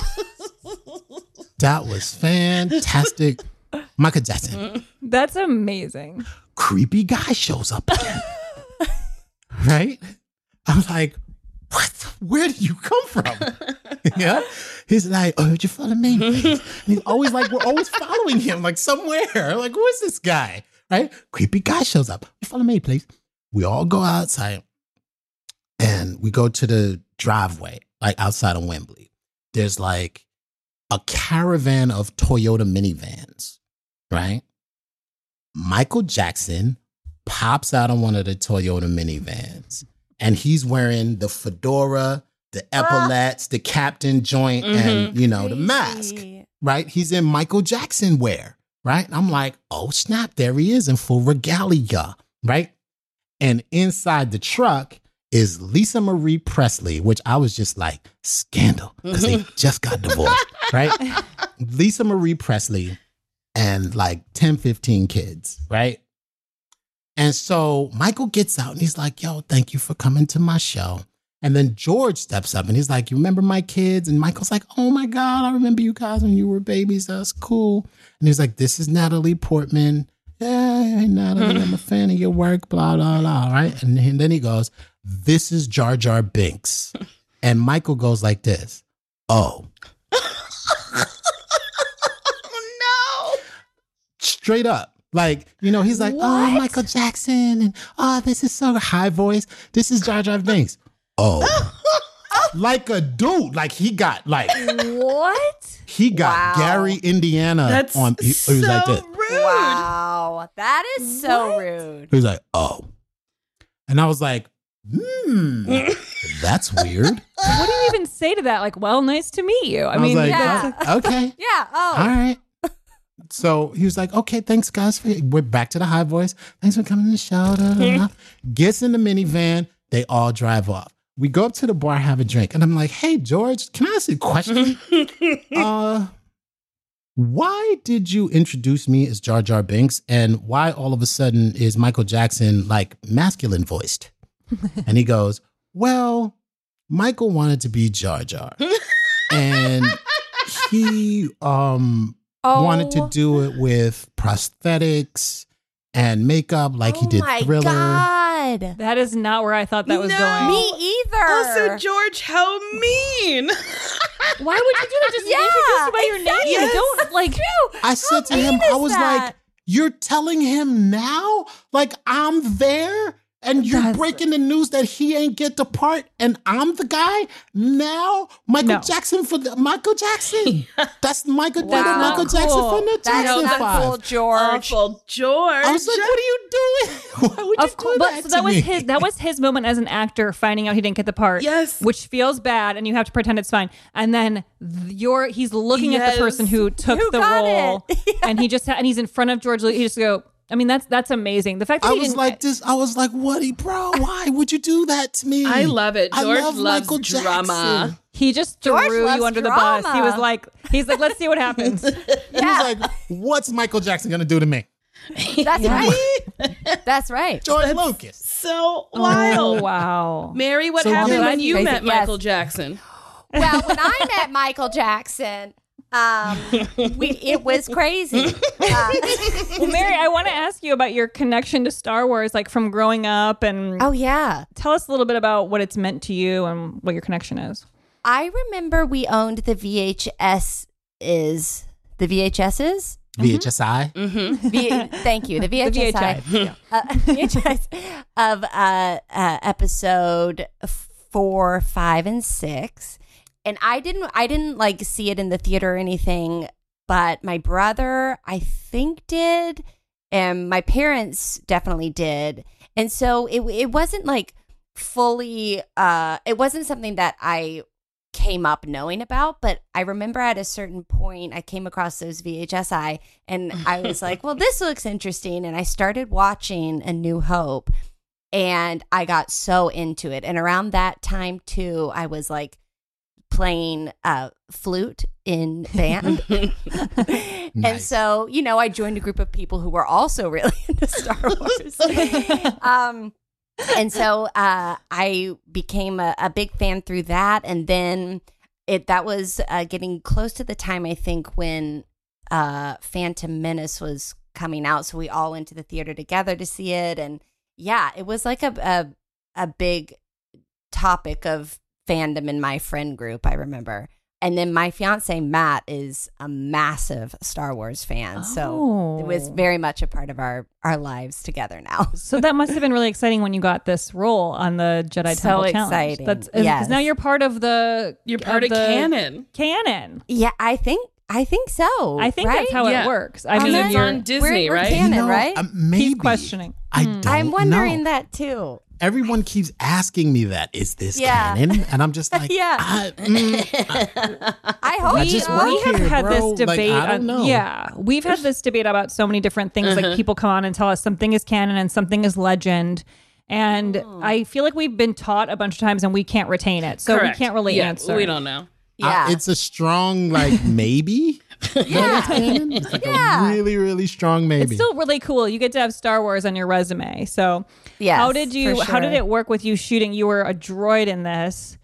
That was fantastic. Michael Jackson, That's amazing. creepy guy shows up again. right? I'm like, what? Where did you come from? yeah. He's like, oh, did you follow me? And he's always like, we're always following him, like somewhere. Like, who is this guy? Right? Creepy guy shows up. You follow me, please. We all go outside and we go to the driveway, like outside of Wembley. There's like a caravan of Toyota minivans, right? Michael Jackson pops out on one of the Toyota minivans and he's wearing the fedora, the ah. epaulets, the captain joint, and mm-hmm. you know, the mask, right? He's in Michael Jackson wear, right? And I'm like, oh snap, there he is in full regalia, right? And inside the truck is Lisa Marie Presley, which I was just like, scandal, because they just got divorced, right? Lisa Marie Presley and like 10, 15 kids, right? And so Michael gets out and he's like, yo, thank you for coming to my show. And then George steps up and he's like, You remember my kids? And Michael's like, Oh my God, I remember you guys when you were babies. That's cool. And he's like, This is Natalie Portman. Yeah, Natalie, I'm a fan of your work, blah, blah, blah. Right. And then- then he goes, This is Jar Jar Binks. And Michael goes like this Oh. oh no. straight up. Like, you know, he's like, oh, Michael Jackson, and oh, this is so high voice. This is Jar Jar Binks. Oh. like a dude. Like he got like what? he got Gary Indiana That's on he, he was like this. Wow, that is so rude. He was like, oh. And I was like, hmm, that's weird. What do you even say to that? Like, well, nice to meet you. I, I was mean, like, that's- "Oh, okay. Yeah. Oh. All right. So he was like, okay, thanks, guys. For, we're back to the high voice. Thanks for coming to the show. da, da, da. Gets in the minivan. They all drive off. We go up to the bar, have a drink. And I'm like, hey, George, can I ask you a question? uh, why did you introduce me as Jar Jar Binks? And why all of a sudden is Michael Jackson like masculine voiced? and he goes, well, Michael wanted to be Jar Jar. and he um wanted to Oh. do it with prosthetics and makeup like he did Oh my Thriller. God. that is not where I thought that was going. Me either. Also, George, how mean. Why would you do that? Just introduce you by your name. Yes. Don't like. I said to him, I was like, You're telling him now? Like I'm there and you're breaking the news that he ain't get the part and I'm the guy? Now? Michael No. Jackson for the Michael Jackson. That's Michael Wow. that's Michael Jackson from the That is Jackson not Five. cool, George. Awful George. I was like, what are you doing? Why would Of you course, do but that so that to was me? his that was his moment as an actor finding out he didn't get the part. Yes. which feels bad, and you have to pretend it's fine. And then th- you're he's looking at the person who took Who the got role, and he just and he's in front of George. Lucas. He just go. I mean, that's that's amazing. The fact that I he was didn't, like this. I was like, "What, he bro? Why would you do that to me?" I love it. I George love loves Michael drama. Jackson. he just George threw you under the bus. He was like, he's like, let's see what happens. He was like, "What's Michael Jackson gonna do to me?" That's right. That's right. George Lucas. So oh wild. wow. Mary, what So happened when you met Yes. Michael Jackson? Well, when I met Michael Jackson, um, we it was crazy. Uh, Well, Mary, I want to ask you about your connection to Star Wars, like from growing up, and oh yeah, tell us a little bit about what it's meant to you and what your connection is. I remember we owned the VHS is the VHSs. VHSI. Mm-hmm. V- thank you. The VHS, VHI, uh, VHS of uh, uh, episode four, five, and six. And I didn't I didn't like see it in the theater or anything, but my brother I think did, and my parents definitely did. And so it it wasn't like fully uh it wasn't something that I came up knowing about, but I remember at a certain point I came across those VHSI and I was like, well, this looks interesting. And I started watching A New Hope and I got so into it. And around that time, too, I was like playing uh, flute in band. And so, you know, I joined a group of people who were also really into Star Wars. um, and so uh, I became a, a big fan through that, and then it that was uh, getting close to the time I think when uh, Phantom Menace was coming out, so we all went to the theater together to see it, and yeah, it was like a a, a big topic of fandom in my friend group. I remember. And then my fiance Matt is a massive Star Wars fan, so it was Oh. very much a part of our our lives together now. So that must have been really exciting when you got this role on the Jedi So Temple Challenge. exciting. That's because Yes. now you're part of the You're part of the canon. Canon. Yeah, I think I think so. I think right? that's how Yeah. it works. I mean, it's you're on Disney, we're right? canon, You know, right? uh, maybe. He's questioning. I Hmm. don't I'm wondering know. that too. Everyone keeps asking me that. Is this Yeah. canon? And I'm just like, Yeah. I, mm, I hope I we, just so. work we have here, had bro. this Like, debate. I don't on- know. Yeah, we've had this debate about so many different things. Uh-huh. Like people come on and tell us something is canon and something is legend. And Oh. I feel like we've been taught a bunch of times and we can't retain it. So Correct. we can't really Yeah, answer. We don't know. yeah. I- it's a strong like maybe. yeah. It's like Yeah. a really, really strong maybe. It's still really cool. You get to have Star Wars on your resume. So Yes, how did you for how did it work with you shooting? You were a droid in this.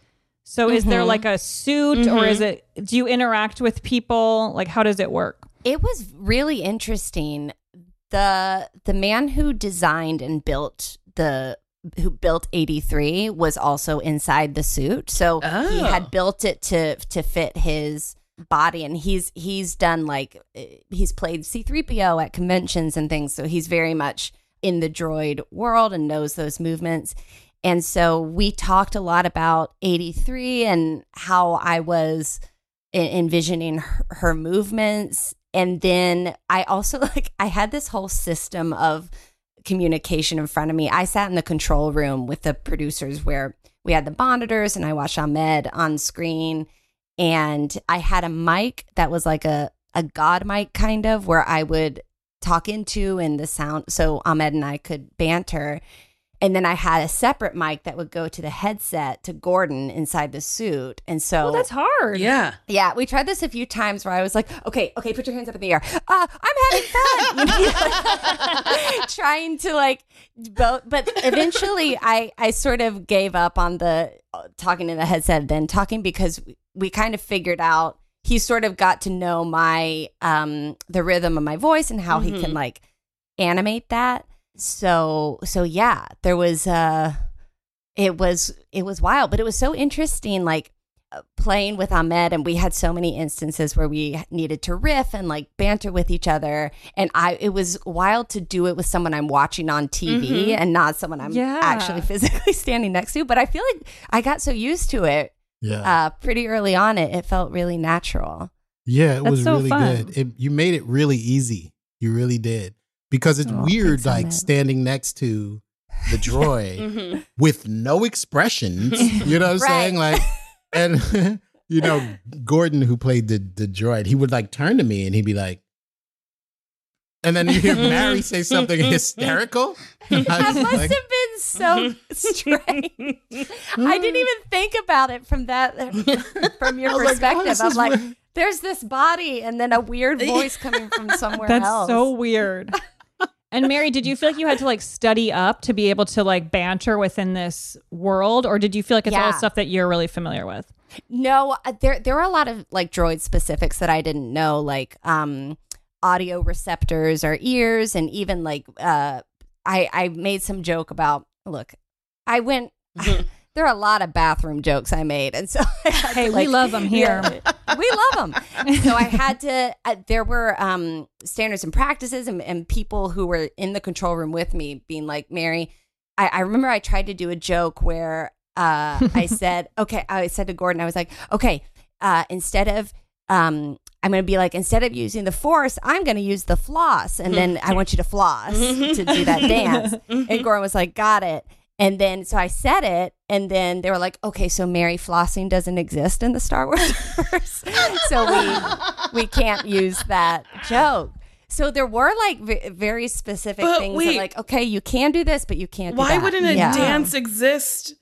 So is there Mhm. like a suit or is it do you interact with people? Like how does it work? It was really interesting. The the man who designed and built the who built AD-3 was also inside the suit. So he Oh. had built it to to fit his body and he's he's done like uh, he's played C3PO at conventions and things. So he's very much in the droid world and knows those movements. And so we talked a lot about AD-3 and how I was envisioning her, her movements. And then i also like i had this whole system of communication in front of me. I sat in the control room with the producers where we had the monitors and i watched ahmed on screen. And i had a mic that was like a, a god mic kind of where i would talk into and the sound so ahmed and i could banter and then I had a separate mic that would go to the headset to Gordon inside the suit. And so Oh, that's hard. Yeah. yeah, we tried this a few times where I was like, okay, okay, put your hands up in the air. Uh, I'm having fun. Trying to like both, but eventually I, I sort of gave up on the uh, talking in the headset, then talking because we, we kind of figured out he sort of got to know my, um, the rhythm of my voice and how he Mhm. can like animate that. So, so yeah, there was, uh, it was, it was wild, but it was so interesting. Like, uh, playing with Ahmed, and we had so many instances where we needed to riff and like banter with each other. And I, it was wild to do it with someone I'm watching on TV Mhm. and not someone I'm Yeah. actually physically standing next to. But I feel like I got so used to it yeah. uh, pretty early on. It, it felt really natural. Yeah, it That's was so really fun. good. It, you made it really easy. You really did. Because it's Oh, weird, like standing next to the droid Mhm. with no expressions. You know what I'm saying? Like, and you know, Gordon, who played the the droid, he would like turn to me and he'd be like, and then you hear Mary say something hysterical. I That must like, have been so strange. I didn't even think about it from that from your I was like, oh, perspective. I'm like, weird. there's this body and then a weird voice coming from somewhere That's else. so weird. and Mary, did you feel like you had to like study up to be able to like banter within this world, or did you feel like it's all stuff that you're really familiar with? No, uh, there there were a lot of like droid specifics that I didn't know, like um audio receptors or ears, and even like uh I I made some joke about look, I went. there are a lot of bathroom jokes I made, and so I had to, Hey, we love 'em here. Yeah, we love them. So I had to. Uh, there were um standards and practices, and, and people who were in the control room with me being like, Mary. I, I remember I tried to do a joke where uh, I said, okay, I said to Gordon, I was like, okay, uh, instead of, um, I'm going to be like, instead of using the force, I'm going to use the floss. And then I want you to floss to do that dance. And Gordon was like, got it. And then, so I said it, and then they were like, okay, so Mary flossing doesn't exist in the Star Wars universe. so we, we can't use that joke. So there were like v- very specific But things that wait. like, okay, you can do this, but you can't do Why that. wouldn't a Yeah. dance exist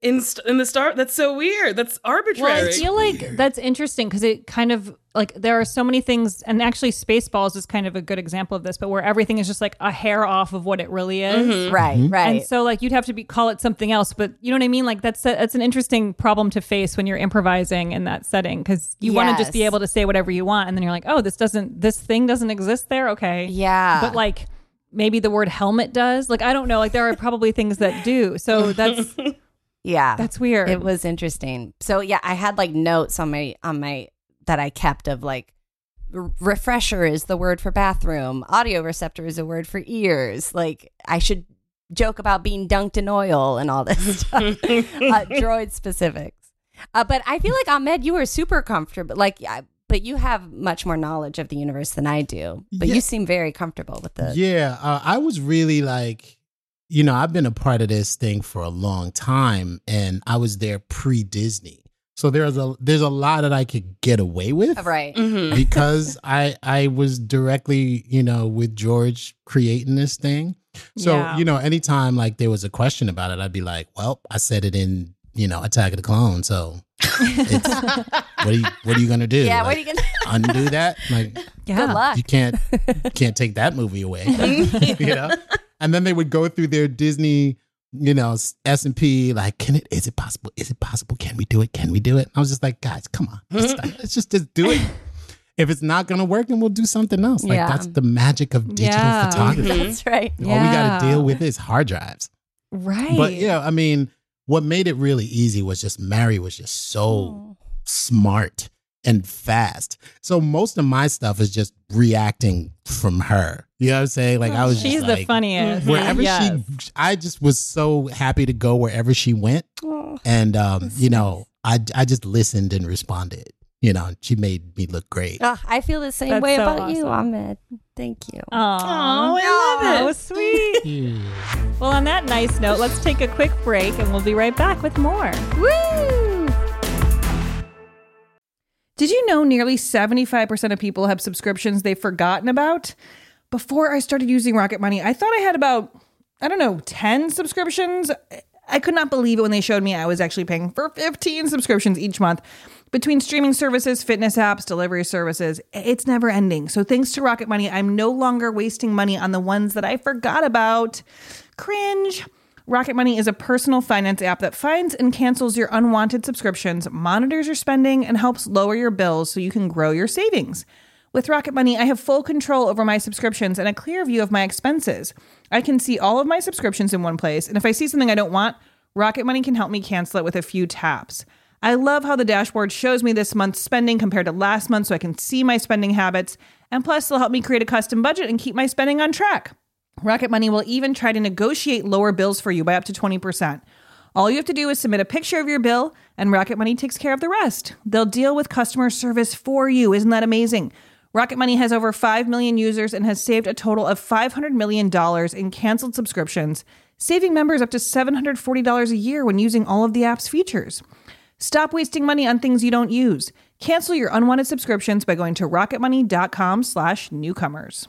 in st- in the Star? That's so weird. That's arbitrary. Well, I feel like that's interesting because it kind of like there are so many things, and actually, Spaceballs is kind of a good example of this, but where everything is just like a hair off of what it really is. Mhm. Right, Mhm. right. And so, like, you'd have to be call it something else, but you know what I mean? Like, that's a, that's an interesting problem to face when you're improvising in that setting because you want to just be able to say whatever you want, and then you're like, oh, this doesn't, this thing doesn't exist there. Okay, Yeah. but like. Maybe the word helmet does. Like I don't know. Like there are probably things that do. So that's Yeah. That's weird. It was interesting. So yeah, I had like notes on my on my that I kept of like r- refresher is the word for bathroom, audio receptor is a word for ears. Like I should joke about being dunked in oil and all this stuff. uh, droid specifics. Uh, but I feel like Ahmed, you were super comfortable. Like, I, but you have much more knowledge of the universe than I do. But Yeah. you seem very comfortable with the. Yeah, uh, I was really like, you know, I've been a part of this thing for a long time, and I was there pre Disney, so there's a there's a lot that I could get away with, uh, Right. Mm-hmm. because I I was directly, you know, with George creating this thing. So Yeah. you know, anytime like there was a question about it, I'd be like, well, I said it in you know Attack of the Clone, so it's, what are you what are you gonna do? Yeah, what are you gonna- undo that? Like, Good luck. you can't can't take that movie away you know and then they would go through their disney you know S and P like can it is it possible is it possible? Can we do it? Can we do it? I was just like guys come on. Let's, mm-hmm. let's just just do it. If it's not gonna work then we'll do something else. Like Yeah. that's the magic of digital Yeah. Mm-hmm. photography. That's right. all we got to deal with is hard drives. Right. but yeah i mean what made it really easy was just mary was just so oh. smart and fast so most of my stuff is just reacting from her you know what i'm saying like i was just She's just the like, funniest. wherever Yes. she i just was so happy to go wherever she went and um you know i i just listened and responded you know she made me look great Oh, I feel the same That's way so about you. Ahmed. Thank you. Aw, I love that it. was sweet. well, on that nice note, let's take a quick break and we'll be right back with more. Woo! Did you know nearly 75% of people have subscriptions they've forgotten about? Before I started using Rocket Money, I thought I had about, I don't know, 10 subscriptions. I could not believe it when they showed me I was actually paying for 15 subscriptions each month. Between streaming services, fitness apps, delivery services, it's never ending. So thanks to Rocket Money, I'm no longer wasting money on the ones that I forgot about. Cringe. Rocket Money is a personal finance app that finds and cancels your unwanted subscriptions, monitors your spending, and helps lower your bills so you can grow your savings. With Rocket Money, I have full control over my subscriptions and a clear view of my expenses. I can see all of my subscriptions in one place, and if I see something I don't want, Rocket Money can help me cancel it with a few taps. I love how the dashboard shows me this month's spending compared to last month so I can see my spending habits, and plus, it'll help me create a custom budget and keep my spending on track. Rocket Money will even try to negotiate lower bills for you by up to 20%. All you have to do is submit a picture of your bill, and Rocket Money takes care of the rest. They'll deal with customer service for you. Isn't that amazing? Rocket Money has over 5 million users and has saved a total of $500 million in canceled subscriptions, saving members up to $740 a year when using all of the app's features. Stop wasting money on things you don't use. Cancel your unwanted subscriptions by going to rocketmoney.com slash newcomers.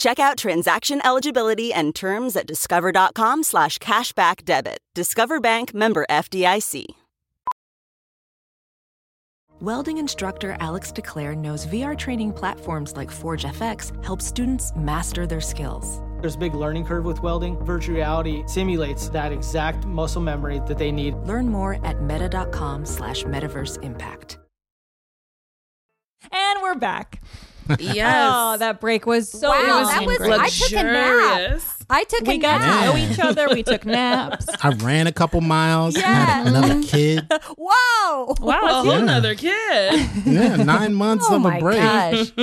Check out transaction eligibility and terms at discover.com slash cashback debit. Discover Bank member FDIC. Welding instructor Alex DeClaire knows VR training platforms like Forge FX help students master their skills. There's a big learning curve with welding. Virtual reality simulates that exact muscle memory that they need. Learn more at meta.com slash metaverse impact. And we're back. Yes. Oh, that break was so Wow, that was- great. I took a nap. I took we a got nap. to know each other. We took naps. I ran a couple miles. Yeah. Had another kid. Whoa! Wow, a whole Yeah. nother kid. Yeah, nine months Oh of my a break. gosh.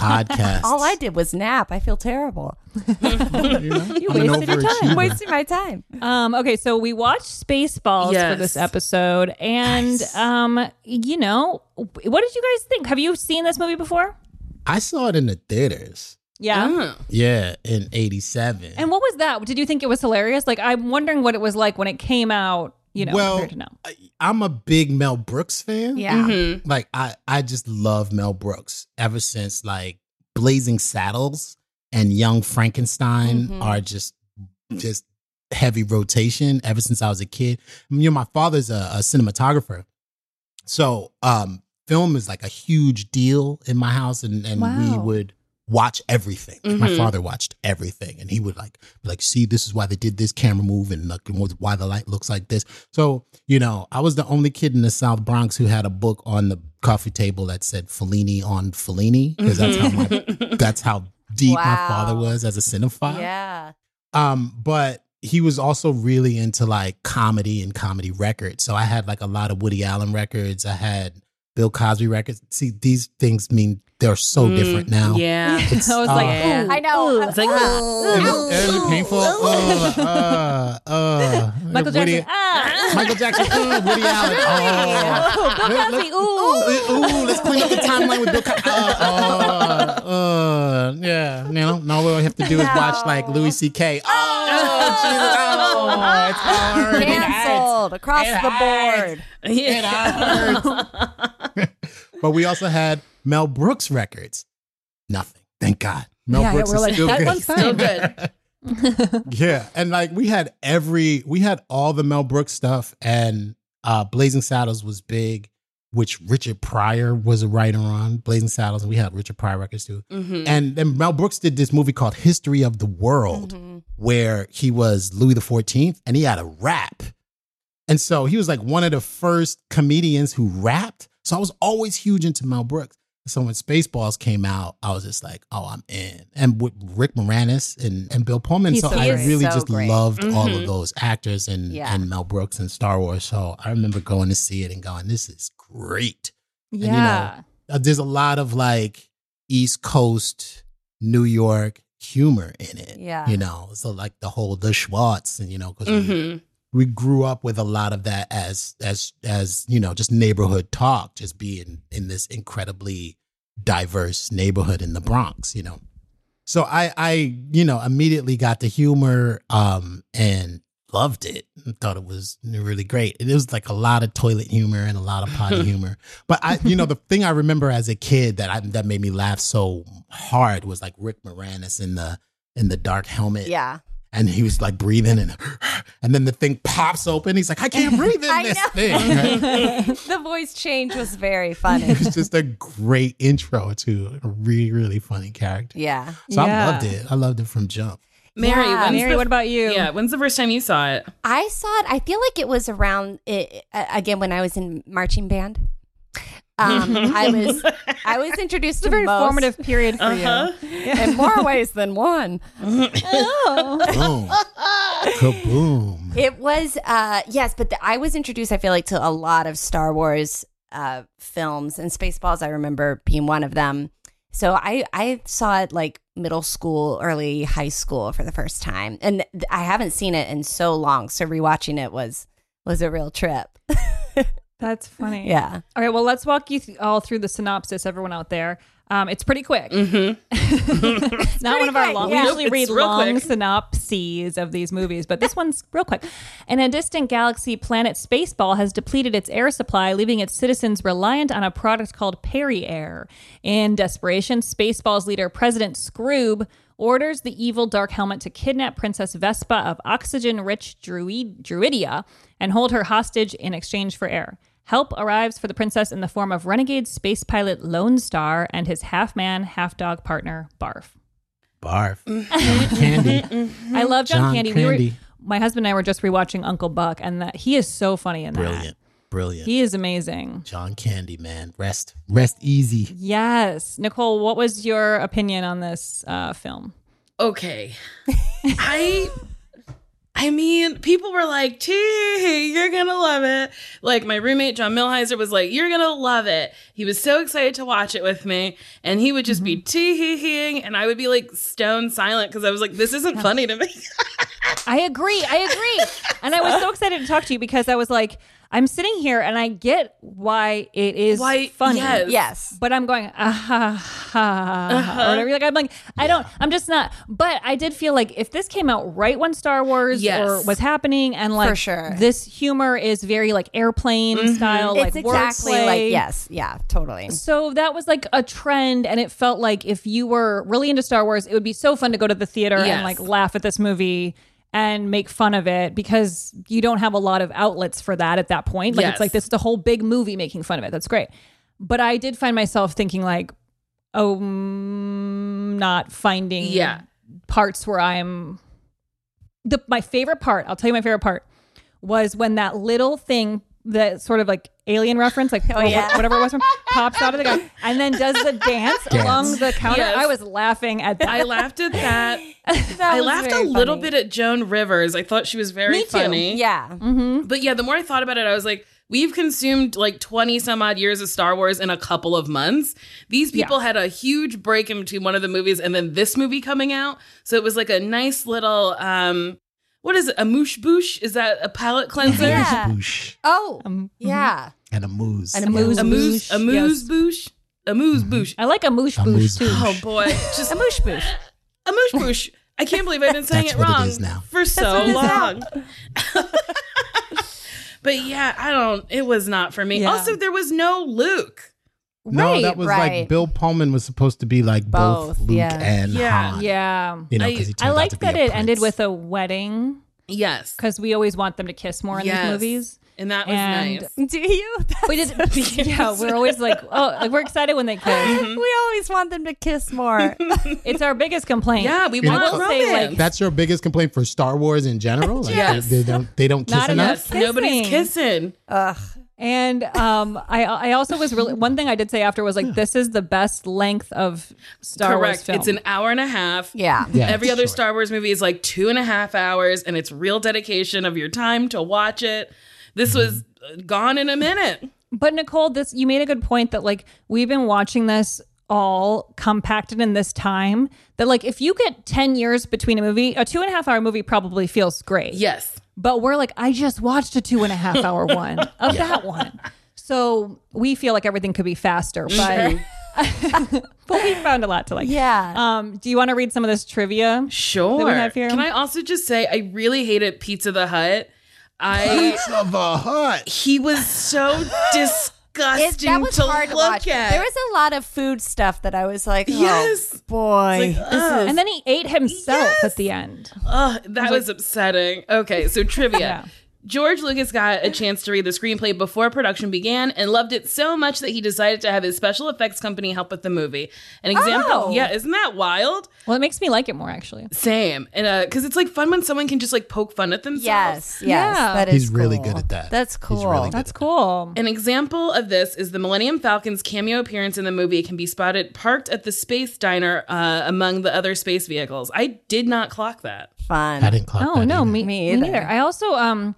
Podcast. All I did was nap. I feel terrible. You wasted your time. Wasting my time. Um, okay, so we watched Spaceballs for this episode, and um, you know, what did you guys think? Have you seen this movie before? I saw it in the theaters. Yeah. Yeah, in '87. And what was that? Did you think it was hilarious? Like, I'm wondering what it was like when it came out. You know, well, compared to now. I'm a big Mel Brooks fan. Yeah. Mhm. Like I, I just love Mel Brooks ever since like Blazing Saddles and Young Frankenstein Mm-hmm. Mhm. are just just heavy rotation ever since I was a kid. You know, my father's a, a cinematographer. So um film is like a huge deal in my house and, and we would watch everything. Like, My father watched everything and he would like be like, see, this is why they did this camera move and like why the light looks like this. So, you know, I was the only kid in the South Bronx who had a book on the coffee table that said Fellini on Fellini because that's how my that's how deep my father was as a cinephile. Yeah. Um, but he was also really into like comedy and comedy records. So I had like a lot of Woody Allen records. I had Bill Cosby records. See, these things mean they're so Mm, different now. yeah. It's, I was uh, like, Yeah. ooh, I know. It's like, and it- and it's painful. Uh, uh, uh, Michael Woody- Jackson. Ah. Michael Jackson. Uh, Woody Allen. Oh. Oh, Bill Let- Cosby. Ooh. Ooh, let's clean up the timeline with Bill Cosby. Uh, uh, uh, yeah, you know, no, all we have to do is watch like Louis C.K. Oh, Jesus. Oh, it's hard. It across It the hurts. board. It hurts. But we also had Mel Brooks records. Nothing. Thank God. Mel Yeah, yeah, Brooks we're is like, still that good. one's. Still good. yeah, and like we had every we had all the Mel Brooks stuff, and uh Blazing Saddles was big, which Richard Pryor was a writer on Blazing Saddles, and we had Richard Pryor records too. Mhm. And then Mel Brooks did this movie called History of the World, where he was Louis the Fourteenth, and he had a rap, and so he was like one of the first comedians who rapped. So I was always huge into Mel Brooks. So when Spaceballs came out, I was just like, "Oh, I'm in." And with Rick Moranis and, and Bill Pullman, He's so so I really So just great. loved all Mhm. of those actors and Yeah. and Mel Brooks and Star Wars. So I remember going to see it and going, "This is great." And you know, Uh, there's a lot of like East Coast, New York humor in it. Yeah. you know, so like the whole the Schwartz and you know because we, Mhm. We grew up with a lot of that as as as you know just neighborhood talk, just being in this incredibly diverse neighborhood in the Bronx. You know, so I I you know immediately got the humor um and loved it. Thought it was really great. It was like a lot of toilet humor and a lot of potty humor. But I, you know, the thing I remember as a kid that I, that made me laugh so hard was like Rick Moranis in the in the dark helmet. Yeah. And he was like breathing and and then the thing pops open. He's like, I can't breathe in I this know. thing. right? the voice change was very funny. It was just a great intro to a really, really funny character. Yeah. So Yeah. I loved it. I loved it from jump. Mary, Yeah. when's Mary, the- what about you? Yeah, when's the first time you saw it? I saw it. I feel like it was around it, uh, again when I was in marching band. Um, I was I was introduced It's to a very most, formative period for Uh-huh. you. in more ways than one. Oh. Boom. Kaboom. It was uh yes, but the, I was introduced. I feel like to a lot of Star Wars uh films and Spaceballs. I remember being one of them. So I I saw it like middle school, early high school for the first time, and th- I haven't seen it in so long. So rewatching it was was a real trip. That's funny. Yeah. All right. Well, let's walk you th- all through the synopsis, everyone out there. Um, it's pretty quick. Mm-hmm. it's not one of our quick, long. yeah. We usually Nope, read it's real long quick. synopses of these movies, but this one's real quick. In a distant galaxy, planet Spaceball has depleted its air supply, leaving its citizens reliant on a product called Perri-Air. In desperation, Spaceball's leader, President Scroob, orders the evil Dark Helmet to kidnap Princess Vespa of oxygen-rich Druid- Druidia and hold her hostage in exchange for air. Help arrives for the princess in the form of renegade space pilot Lone Star and his half man, half dog partner, Barf. Barf. Mm-hmm. Candy. I love John, John Candy. We were, Candy. my husband and I were just rewatching Uncle Buck, and that he is so funny in that. Brilliant. Brilliant. He is amazing. John Candy, man. Rest rest easy. Yes, Nicole. What was your opinion on this uh, film? Okay. I I mean, people were like, Tee, you're gonna love it. Like my roommate John Milheiser was like, You're gonna love it. He was so excited to watch it with me. And he would just be mm-hmm. tee hee heeing and I would be like stone silent because I was like, This isn't funny to me. I agree. I agree. and I was so excited to talk to you because I was like, I'm sitting here and I get why it is Why- funny. yes. Yes. But I'm going, ah, ha, ha, Uh-huh. or whatever. Like, I'm like, I don't, I'm just not. But I did feel like if this came out right when Star Wars Yes. or was happening, and like, For sure. this humor is very like airplane style, It's like exactly wordplay. like yes, yeah, totally. So that was like a trend, and it felt like if you were really into Star Wars, it would be so fun to go to the theater Yes. and like laugh at this movie and make fun of it because you don't have a lot of outlets for that at that point. Like Yes. it's like this is the whole big movie making fun of it. That's great. But I did find myself thinking like, oh, mm, not finding Yeah. parts where I'm the my favorite part. I'll tell you my favorite part was when that little thing that sort of like alien reference, like oh, yeah. whatever it was from, pops out of the guy and then does the dance, Dance. along the counter. Yes. I was laughing at that. I laughed at that. That I laughed a very little funny. bit at Joan Rivers. I thought she was very Me too. funny. Yeah. Mm-hmm. But yeah, the more I thought about it, I was like, we've consumed like 20 some odd years of Star Wars in a couple of months. These people had a huge break in between one of the movies and then this movie coming out. So it was like a nice little um what is it? A moosh boosh? Is that a palate cleanser? Yeah. Boosh. Oh, Um, yeah. And a moose. And a moose A moose, boosh. a moose boosh, a moose boosh. I like a moosh boosh too. Oh boy, just A moosh boosh. a moosh boosh. I can't believe I've been saying That's it what it wrong is now. for so what it is long. but yeah, I don't. It was not for me. Yeah. Also, there was no Luke. No, Right, that was right. like Bill Pullman was supposed to be like both, Both, Luke yeah. and Yeah. Han. Yeah. You know, I- because he I turned out liked to be that a it ended with a wedding Yes, because we always want them to kiss more in Yes. these movies. and that was And- nice. Do you? We did, yeah. We're always like, oh, like we're excited when they kiss. Mm-hmm. we always want them to kiss more. It's our biggest complaint. Yeah, we You want know, say, like. That's your biggest complaint for Star Wars in general. Like Yes. they, they don't they don't kiss Not enough. enough. yes, nobody's kissing. kissing. Ugh. And um, I I also was really one thing I did say after was like this is the best length of Star Wars film. It's an hour and a half. Yeah. Yeah, Every other short. Star Wars movie is like two and a half hours, and it's real dedication of your time to watch it. This was gone in a minute. But Nicole, this you made a good point that like we've been watching this all compacted in this time that like if you get 10 years between a movie a two and a half hour movie probably feels great Yes. But we're like i just watched a two and a half hour one of that one so we feel like everything could be faster but but we found a lot to like Yeah. um do you want to read some of this trivia Sure. that we have here Can I also just say I really hated Pizza the Hut. I Pizza the Hut. he was so disgusting It, that was to hard to look watch. at. There was a lot of food stuff that I was like, oh, Yes. boy. Like, ugh. and then he ate himself at the end Ugh, that was upsetting. Okay, so trivia. Yeah. George Lucas got a chance to read the screenplay before production began and loved it so much that he decided to have his special effects company help with the movie. An example, Oh. yeah, isn't that wild? well it makes me like it more actually Same, and because it's like fun when someone can just like poke fun at themselves. yes, yes. Yeah. That is He's really good at that. That's cool. He's really good. that's cool An example of this is the Millennium Falcon's cameo appearance in the movie can be spotted parked at the space diner uh, among the other space vehicles. I did not clock that. Fun. I didn't clock Oh that no, either. me, Me me either. neither. I also um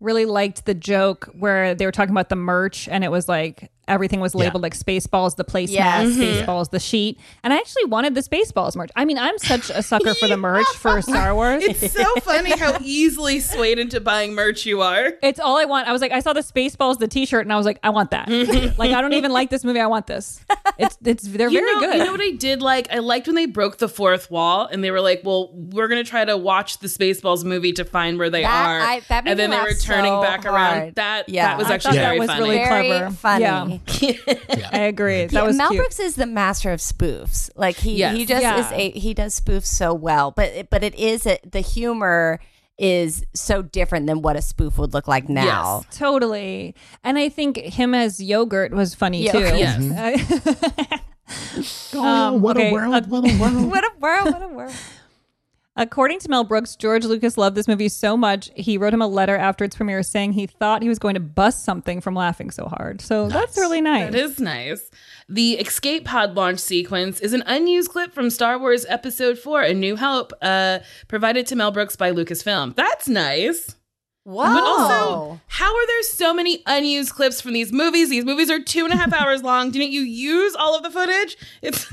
really liked the joke where they were talking about the merch and it was like everything was labeled like Spaceballs, the placemat, Yes. Mhm. Spaceballs, the sheet. And I actually wanted the Spaceballs merch. I mean, I'm such a sucker for the merch for Star Wars. It's so funny how easily swayed into buying merch you are. It's all I want. I was like, I saw the Spaceballs, the T-shirt, and I was like, I want that. like, I don't even like this movie. I want this. It's it's they're you very know, good. You know what I did like? I liked when they broke the fourth wall and they were like, "Well, we're gonna try to watch the Spaceballs movie to find where they That- are." I- that and then they were turning so back around. That Yeah. that was I actually that was funny. really Very clever. Funny. Yeah. I agree. That Yeah, was Mel cute. Brooks is the master of spoofs. Like he Yes. he just Yeah. is a he does spoofs so well. But it, but it is a, the humor is so different than what a spoof would look like now. Totally. And I think him as yogurt was funny Yeah. too. Yes. Um, Oh, what okay, a world! What a world! What a world! What a world! According to Mel Brooks, George Lucas loved this movie so much, he wrote him a letter after its premiere saying he thought he was going to bust something from laughing so hard. So that's really nice. That is nice. The escape pod launch sequence is an unused clip from Star Wars Episode 4, A New Hope, uh, provided to Mel Brooks by Lucasfilm. That's nice. Whoa! But also, how are there so many unused clips from these movies? These movies are two and a half hours long. Didn't you use all of the footage? It's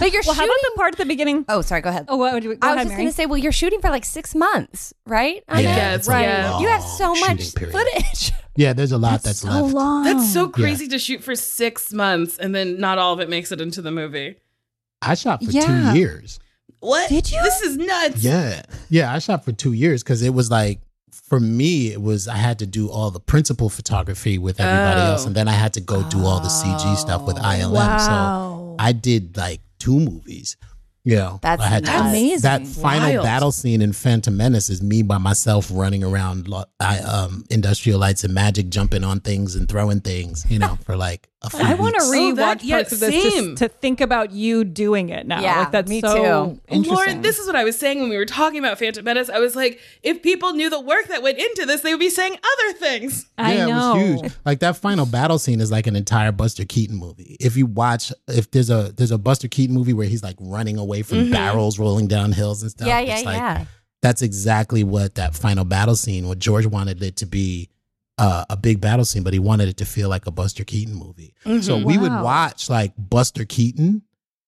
but you're well, how shooting. about the part at the beginning? Oh, sorry. Go ahead. Oh, what would you, go I was ahead, just going to say, well, you're shooting for like six months, right? I Yeah, guess, it's a yeah. You have so long much footage. Yeah, there's a lot that's, so left. long. That's so crazy to shoot for six months and then not all of it makes it into the movie. I shot for Yeah. two years. What? Did you? This is nuts. Yeah, yeah, I shot for two years because it was like for me, it was I had to do all the principal photography with everybody Oh. else, and then I had to go do all the CG stuff with ILM. Wow. So I did like two movies. You know, That's I had nuts. Amazing. That final Wild. battle scene in Phantom Menace is me by myself running around, I, um, industrial lights and magic, jumping on things and throwing things. You know, for like I want to weeks. rewatch Oh, that- yeah, parts of this just same. to think about you doing it now. Yeah, like that's me so too. interesting. Lauren, this is what I was saying when we were talking about Phantom Menace. I was like, if people knew the work that went into this, they would be saying other things. I yeah, know. it was huge. Like that final battle scene is like an entire Buster Keaton movie. If you watch, if there's a there's a Buster Keaton movie where he's like running away from Mhm. barrels rolling down hills and stuff. yeah, yeah, it's like, yeah. That's exactly what that final battle scene. What George wanted it to be. Uh, a big battle scene, but he wanted it to feel like a Buster Keaton movie. So Mhm. we would watch like Buster Keaton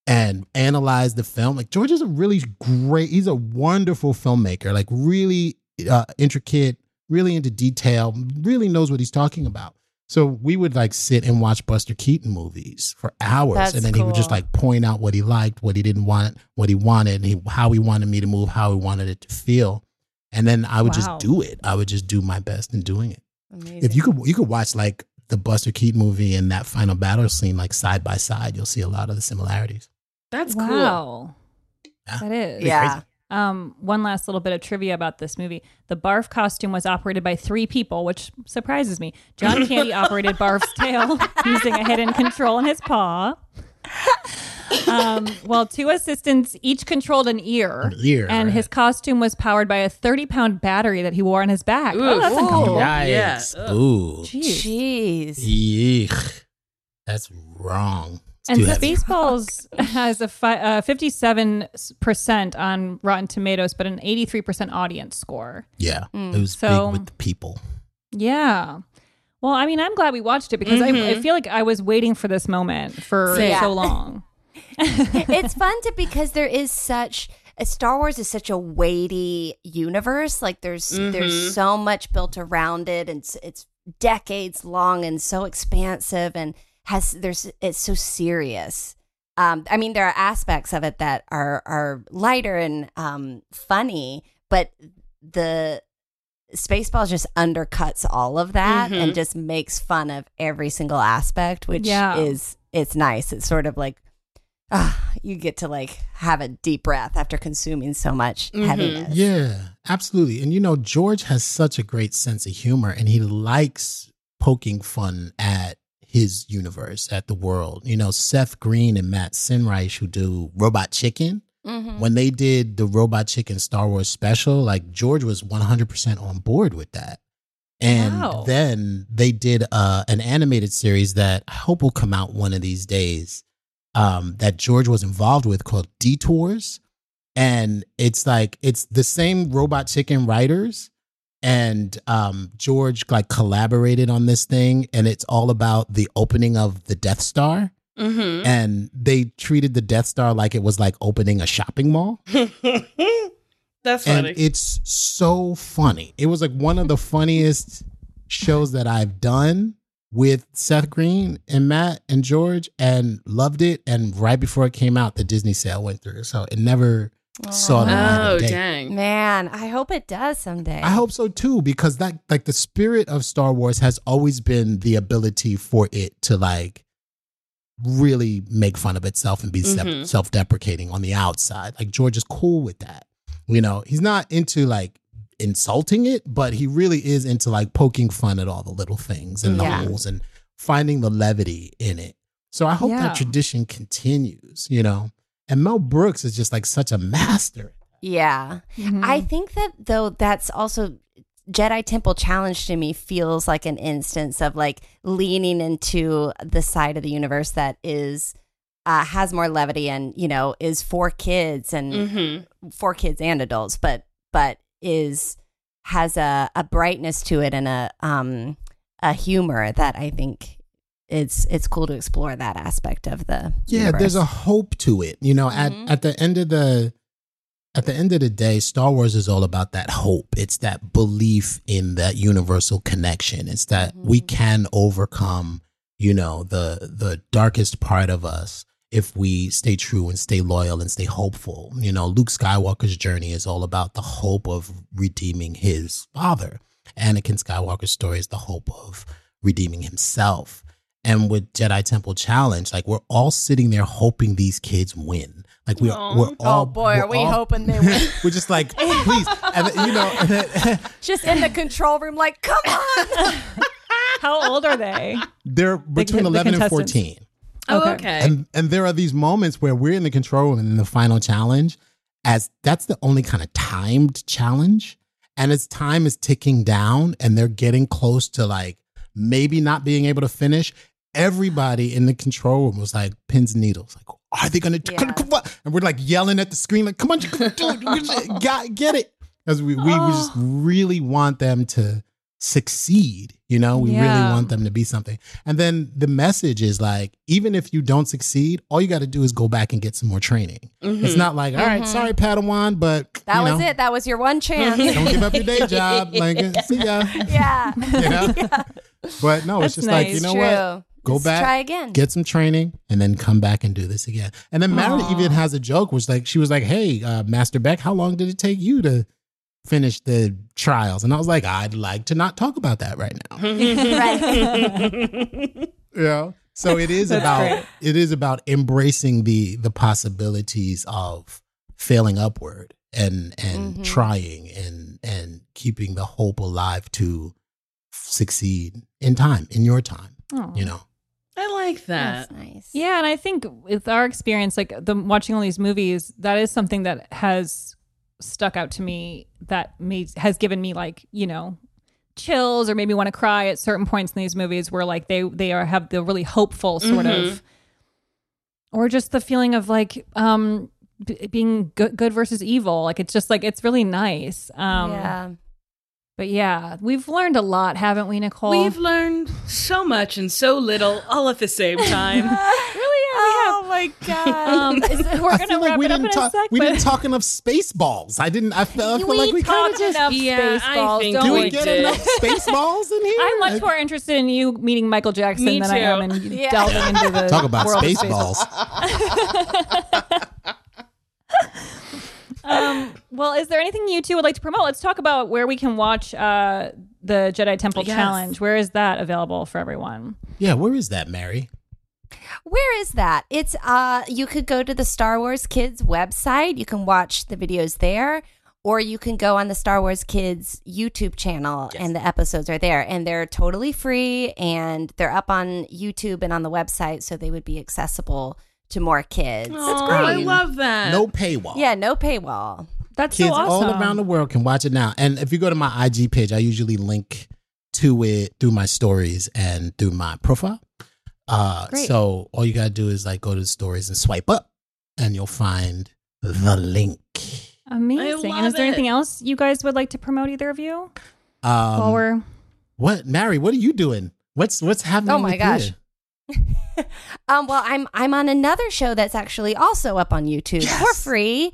and analyze the film. Like George is a really great. He's a wonderful filmmaker. Like really uh, intricate, really into detail. Really knows what he's talking about. So we would like sit and watch Buster Keaton movies for hours, That's and then he would just like point out what he liked, what he didn't want, what he wanted, and he, how he wanted me to move, how he wanted it to feel, and then I would Wow. just do it. I would just do my best in doing it. Amazing. If you could, you could watch like the Buster Keaton movie and that final battle scene like side by side. You'll see a lot of the similarities. That's cool. wow. Yeah. That is. yeah. Um, one last little bit of trivia about this movie. The Barf costume was operated by three people, which surprises me. John Candy operated Barf's tail using a hidden control in his paw. Um, while two assistants each controlled an ear. An ear, And right. his costume was powered by a 30 pound battery that he wore on his back. Ooh. oh, that's Ooh. uncomfortable. Yikes! Ugh. Ooh, Jeez. Jeez. Yeesh. that's wrong. It's And too heavy. Spaceballs has a fi- uh, 57% on Rotten Tomatoes, but an 83% audience score. Yeah, it was So- big with the people. Yeah. Well, I mean, I'm glad we watched it because I, I Mm-hmm. feel like I was waiting for this moment for Same. so long. It's fun to because there is such uh, Star Wars is such a weighty universe. Like there's Mhm. there's so much built around it, and it's, it's decades long and so expansive, and has there's it's so serious. Um, I mean, there are aspects of it that are are lighter and um, funny, but the Spaceballs just undercuts all of that Mhm. and just makes fun of every single aspect, which Yeah. is it's nice. It's sort of like ah, you get to like have a deep breath after consuming so much Mhm. heaviness. Yeah, absolutely. And you know, George has such a great sense of humor and he likes poking fun at his universe, at the world. You know, Seth Green and Matt Senreich, who do Robot Chicken, Mhm. when they did the Robot Chicken Star Wars special, like George was 100% on board with that. And Wow. then they did uh, an animated series that I hope will come out one of these days um, that George was involved with called Detours. And it's like, it's the same Robot Chicken writers, and um, George like collaborated on this thing, and it's all about the opening of the Death Star. Mm-hmm. And they treated the Death Star like it was like opening a shopping mall. That's funny. and funny. it's so funny. It was like one of the funniest shows that I've done with Seth Green and Matt and George and loved it. And right before it came out, the Disney sale went through. So it never saw the light oh of day. dang. Man, I hope it does someday. I hope so too, because that like the spirit of Star Wars has always been the ability for it to like really make fun of itself and be Mhm. self deprecating on the outside. Like George is cool with that. You know, he's not into like insulting it, but he really is into like poking fun at all the little things and the Yeah. holes and finding the levity in it. So I hope Yeah. that tradition continues, you know. And Mel Brooks is just like such a master. Yeah. Mm-hmm. I think that though that's also Jedi Temple Challenge to me feels like an instance of like leaning into the side of the universe that is uh, has more levity and you know is for kids and Mm-hmm. for kids and adults, but but is has a, a brightness to it and a um a humor that I think it's it's cool to explore that aspect of the yeah there's a hope to it you know at at the end of the at the end of the day star wars is all about that hope. It's that belief in that universal connection. It's that we can overcome you know the the darkest part of us if we stay true and stay loyal and stay hopeful you know luke skywalker's journey is all about the hope of redeeming his father anakin skywalker's story is the hope of redeeming himself and with Jedi Temple Challenge, like we're all sitting there hoping these kids win. Like we're Aw. we're oh, all oh boy, we're we all- hoping they win? we're just like please, and then, you know, and then, Just in the control room, like, come on. How old are they? they're between the eleven and fourteen. Oh, Okay. okay. And and there are these moments where we're in the control room and in the final challenge, as that's the only kind of timed challenge. And as time is ticking down and they're getting close to like maybe not being able to finish, everybody in the control room was like pins and needles. Like, are they gonna come, come on? And we're like yelling at the screen, like, come on, dude, can do it. We just got get it. Because we, we, we just really want them to succeed. You know, we really want them to be something. And then the message is like, even if you don't succeed, all you got to do is go back and get some more training. It's Mhm. not like, all right, Mhm. sorry, Padawan, but That was know, it. That was your one chance. Don't give up your day job. Like, see ya. yeah. You know? But no, it's That's just like, you know True. what? Go Let's back, try again. get some training, and then come back and do this again. And then Aw. even has a joke, which like, she was like, "Hey, uh, Master Beq, how long did it take you to finish the trials?" And I was like, "I'd like to not talk about that right now." you know, so it is about great. it is about embracing the the possibilities of failing upward and and Mhm. trying and and keeping the hope alive to succeed in time in your time Aw. you know I like that. That's nice. Yeah, and I think with our experience, like the watching all these movies, that is something that has stuck out to me. That made, has given me like you know chills or made me want to cry at certain points in these movies where like they they are have the really hopeful sort of, or just the feeling of like um b- being good good versus evil. Like it's just like it's really nice. Um, yeah. But yeah, we've learned a lot, haven't we, Nicole? We've learned so much and so little all at the same time. really my god. Um, is- we're I gonna feel like wrap we it up didn't in talk a sec. we but- didn't talk enough Spaceballs i didn't i feel, I feel we like we kind of talked just enough Yeah, space I balls, think don't do we? we we get did. enough space balls in here I'm much more interested in you meeting Michael Jackson Me than I am in Yeah. delving into the talk about world Spaceballs Um, well, is there anything you two would like to promote? Let's talk about where we can watch uh, the Jedi Temple Yes. Challenge. Where is that available for everyone? yeah where is that mary Where is that? It's uh you could go to the Star Wars Kids website. You can watch the videos there or you can go on the Star Wars Kids YouTube channel and the episodes are there and they're totally free and they're up on YouTube and on the website so they would be accessible to more kids. That's great. I love that. no paywall Yeah, no paywall. That's kids so awesome. all around the world can watch it now. And if you go to my IG page, I usually link to it through my stories and through my profile. Uh, Great. so all you gotta do is like go to the stories and swipe up, and you'll find the link. Amazing. And is there it. anything else you guys would like to promote, either of you? Um, While we're what, Mary? What are you doing? What's what's happening? Oh my with gosh. you? Um, well, I'm I'm on another show that's actually also up on YouTube for free.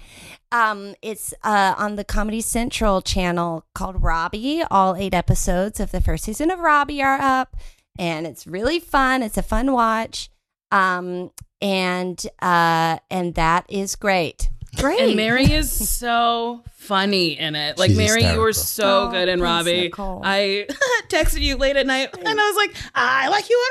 Um, it's uh, on the Comedy Central channel called Robbie. All eight episodes of the first season of Robbie are up, and it's really fun. It's a fun watch, um, and uh, and that is great. Great. And Mary is so funny in it. Like She's Mary, you were hysterical. so good in thanks, Robbie. Nicole. I texted you late at night, and I was like, I like you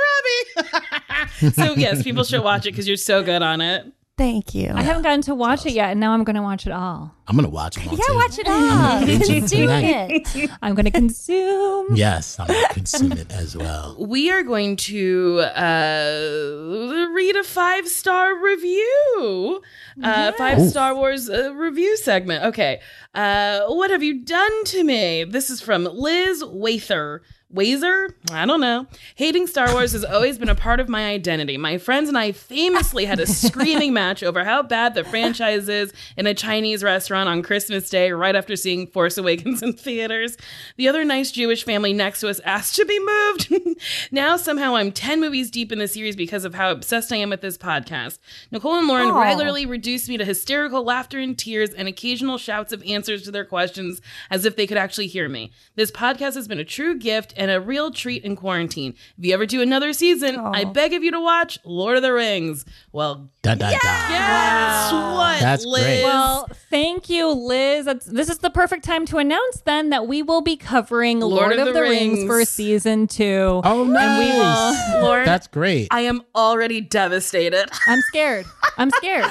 and Robbie. so yes, people should watch it because you're so good on it. Thank you. I haven't gotten to watch it yet, and now I'm going to watch it all. I'm gonna watch them all. yeah, too. watch it all. binge it Do tonight. it. I'm going to consume. Yes, I'm gonna consume it as well. We are going to uh, read a five star review, uh, five Ooh. Star Wars uh, review segment. Okay, uh, what have you done to me? This is from Liz Wather. Wazer? I don't know. Hating Star Wars has always been a part of my identity. My friends and I famously had a screaming match over how bad the franchise is in a Chinese restaurant on Christmas Day, right after seeing Force Awakens in theaters. The other nice Jewish family next to us asked to be moved. now, somehow, I'm 10 movies deep in the series because of how obsessed I am with this podcast. Nicole and Lauren Aw. regularly reduce me to hysterical laughter and tears and occasional shouts of answers to their questions as if they could actually hear me. This podcast has been a true gift and a real treat in quarantine. If you ever do another season, I beg of you to watch Lord of the Rings. Well, Dun, dun, dun. guess what, That's Liz? great. Well, thank you, Liz. That's, this is the perfect time to announce then that we will be covering Lord, of, the, Rings. for season two. Oh, And we nice. will. Lauren, That's great. I am already devastated. I'm scared. I'm scared.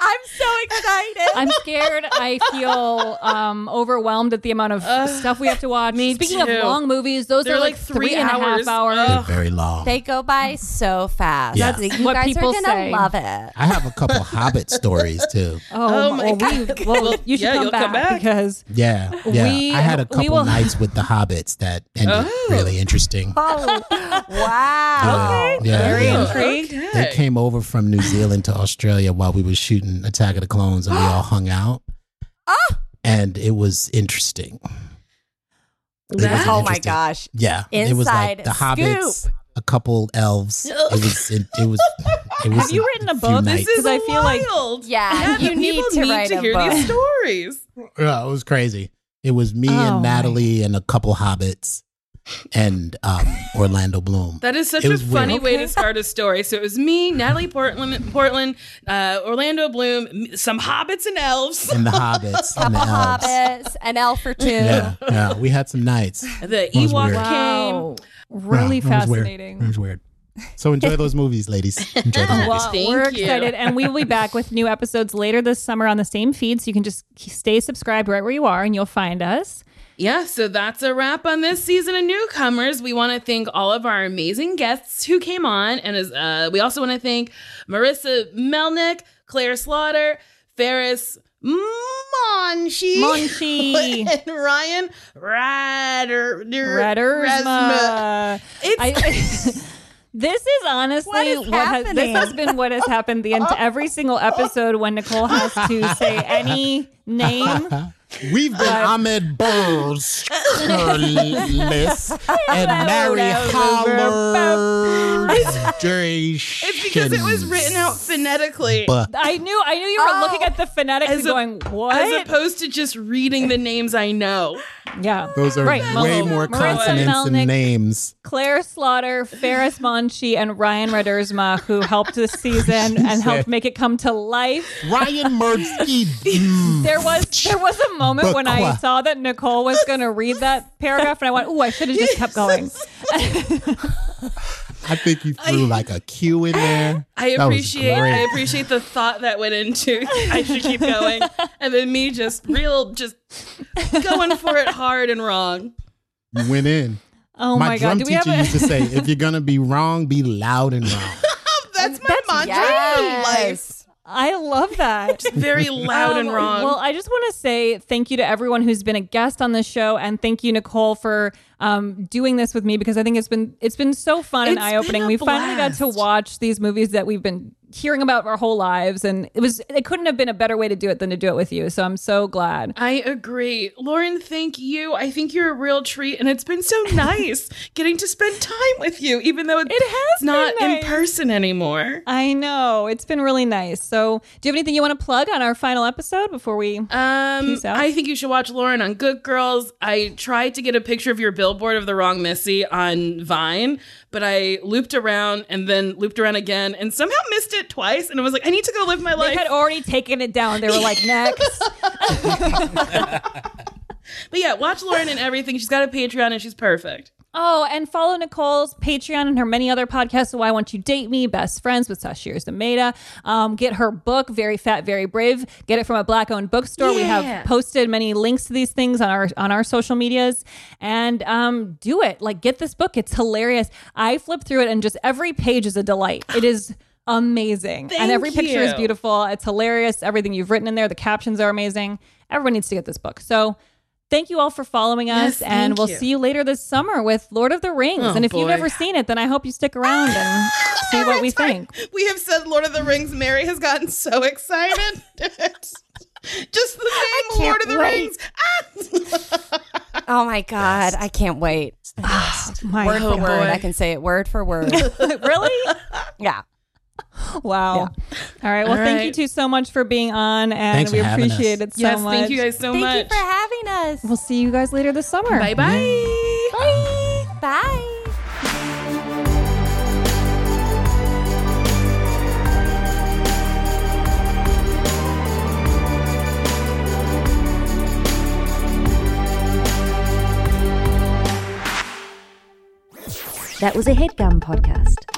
I'm so excited. I'm scared. I feel um, overwhelmed at the amount of stuff we have to watch. me Speaking too. of long movies, those They're are like, like three three and a half hours. hours. Ugh. Very long. They go by so fast. Yeah. You what guys people are gonna say. love it. I have a couple Hobbit stories too. Oh, Oh my well, we, God. well, Well, you should yeah, come, back come back. because Yeah, yeah. We- I had a couple will- nights with the Hobbits that ended Oh. really interesting. Oh, wow. Yeah, yeah, very yeah. intrigued. They came over from New Zealand to Australia while we were shooting Attack of the Clones, and we all hung out. Oh. And it was interesting. It was oh my gosh. Yeah, it was like Inside the hobbits, scoop. A couple elves. It was. It, it was. It was. Have you written a few book? nights. This is I feel like Wild. Yeah, the you need people to need write to a hear book. these stories. Yeah, it was crazy. It was me Oh, and my. Natalie and a couple hobbits and um, Orlando Bloom. That is such It a funny weird. way to start a story. So it was me, Natalie Portland, Portland, uh, Orlando Bloom, some hobbits and elves. and the hobbits and the Couple elves. hobbits, an elf or two. Yeah, yeah, we had some nights. The Ewok came. wow, really Yeah, it was weird. fascinating. It was weird. So enjoy those movies, ladies. Enjoy the movies. Well, Thank we're you. excited, and we will be back with new episodes later this summer on the same feed. So you can just stay subscribed right where you are, and you'll find us. Yeah, so that's a wrap on this season of newcomers. We want to thank all of our amazing guests who came on, and as uh, we also want to thank Marissa Melnick, Claire Slaughter, Ferris Monchi, Monchi. and Ryan Rader, Reddersma. It's I, this is honestly What is has, this has been what has happened the ent- every single episode when Nicole has to say any name. We've been Ahmed Burles Curlis and Mary Holler. it's because it was written out phonetically. I knew I knew you were looking at the phonetics As and a- going, what? As opposed to just reading the names I know. yeah. Those are Right. way Mal- more Marissa consonants Melnick, and names. Claire Slaughter, Ferris Monchi, and Ryan Redersma, who helped this season and helped make it come to life. Ryan Murdsky. Mm. There was there was a moment when I saw that Nicole was going to read that paragraph, and I went, "Oh, I should have just kept going." I think you threw like a Q in there. I That appreciate. I appreciate the thought that went into I should keep going. And then me just real just going for it hard and wrong. You went in. Oh my, my, drum god! Do we have teacher a- used to say, if you're gonna be wrong, be loud and wrong. That's my mantra in life. I love that. Very loud and Um, wrong. Well, I just want to say thank you to everyone who's been a guest on this show, and thank you, Nicole, for um, doing this with me because I think it's been it's been so fun and eye opening. We finally got to watch these movies that we've been hearing about our whole lives and it was it couldn't have been a better way to do it than to do it with you so i'm so glad I agree. Lauren, thank you. I think you're a real treat, and it's been so nice getting to spend time with you, even though it has not been in person anymore. i know it's been really nice so do you have anything you want to plug on our final episode before we Um, I think you should watch Lauren on Good Girls. I tried to get a picture of your billboard of the wrong Missy on Vine, but I looped around and then looped around again and somehow missed it twice. And I was like, I need to go live my life. they had already taken it down they were like next But yeah, watch Lauren and everything. She's got a Patreon and she's perfect. Oh, and follow Nicole's Patreon and her many other podcasts. So Why Won't You Date Me? Best Friends with Sasheer Zamata. Um, get her book, Very Fat, Very Brave. Get it from a black owned bookstore. We have posted many links to these things on our on our social medias. And um, do it. Like get this book. It's hilarious. I flip through it and just every page is a delight. It is amazing. Thank and every picture is beautiful. It's hilarious. Everything you've written in there. The captions are amazing. Everyone needs to get this book. So Thank you all for following us, Yes, and we'll you. see you later this summer with Lord of the Rings. Oh, and if you've boy. never seen it, then I hope you stick around and see what we think. We have said Lord of the Rings. Mary has gotten so excited. Just the name Lord of the wait. Rings. Oh my god, I can't wait. Ah, my word for God. word, I can say it word for word. really? yeah. Wow. All right. Well, All thank you two so much for being on, and Thanks for we appreciate us. it so yes, much. thank you guys so Thank much. you for having us. We'll see you guys later this summer. Bye bye. Bye. Bye. That was a HeadGum podcast.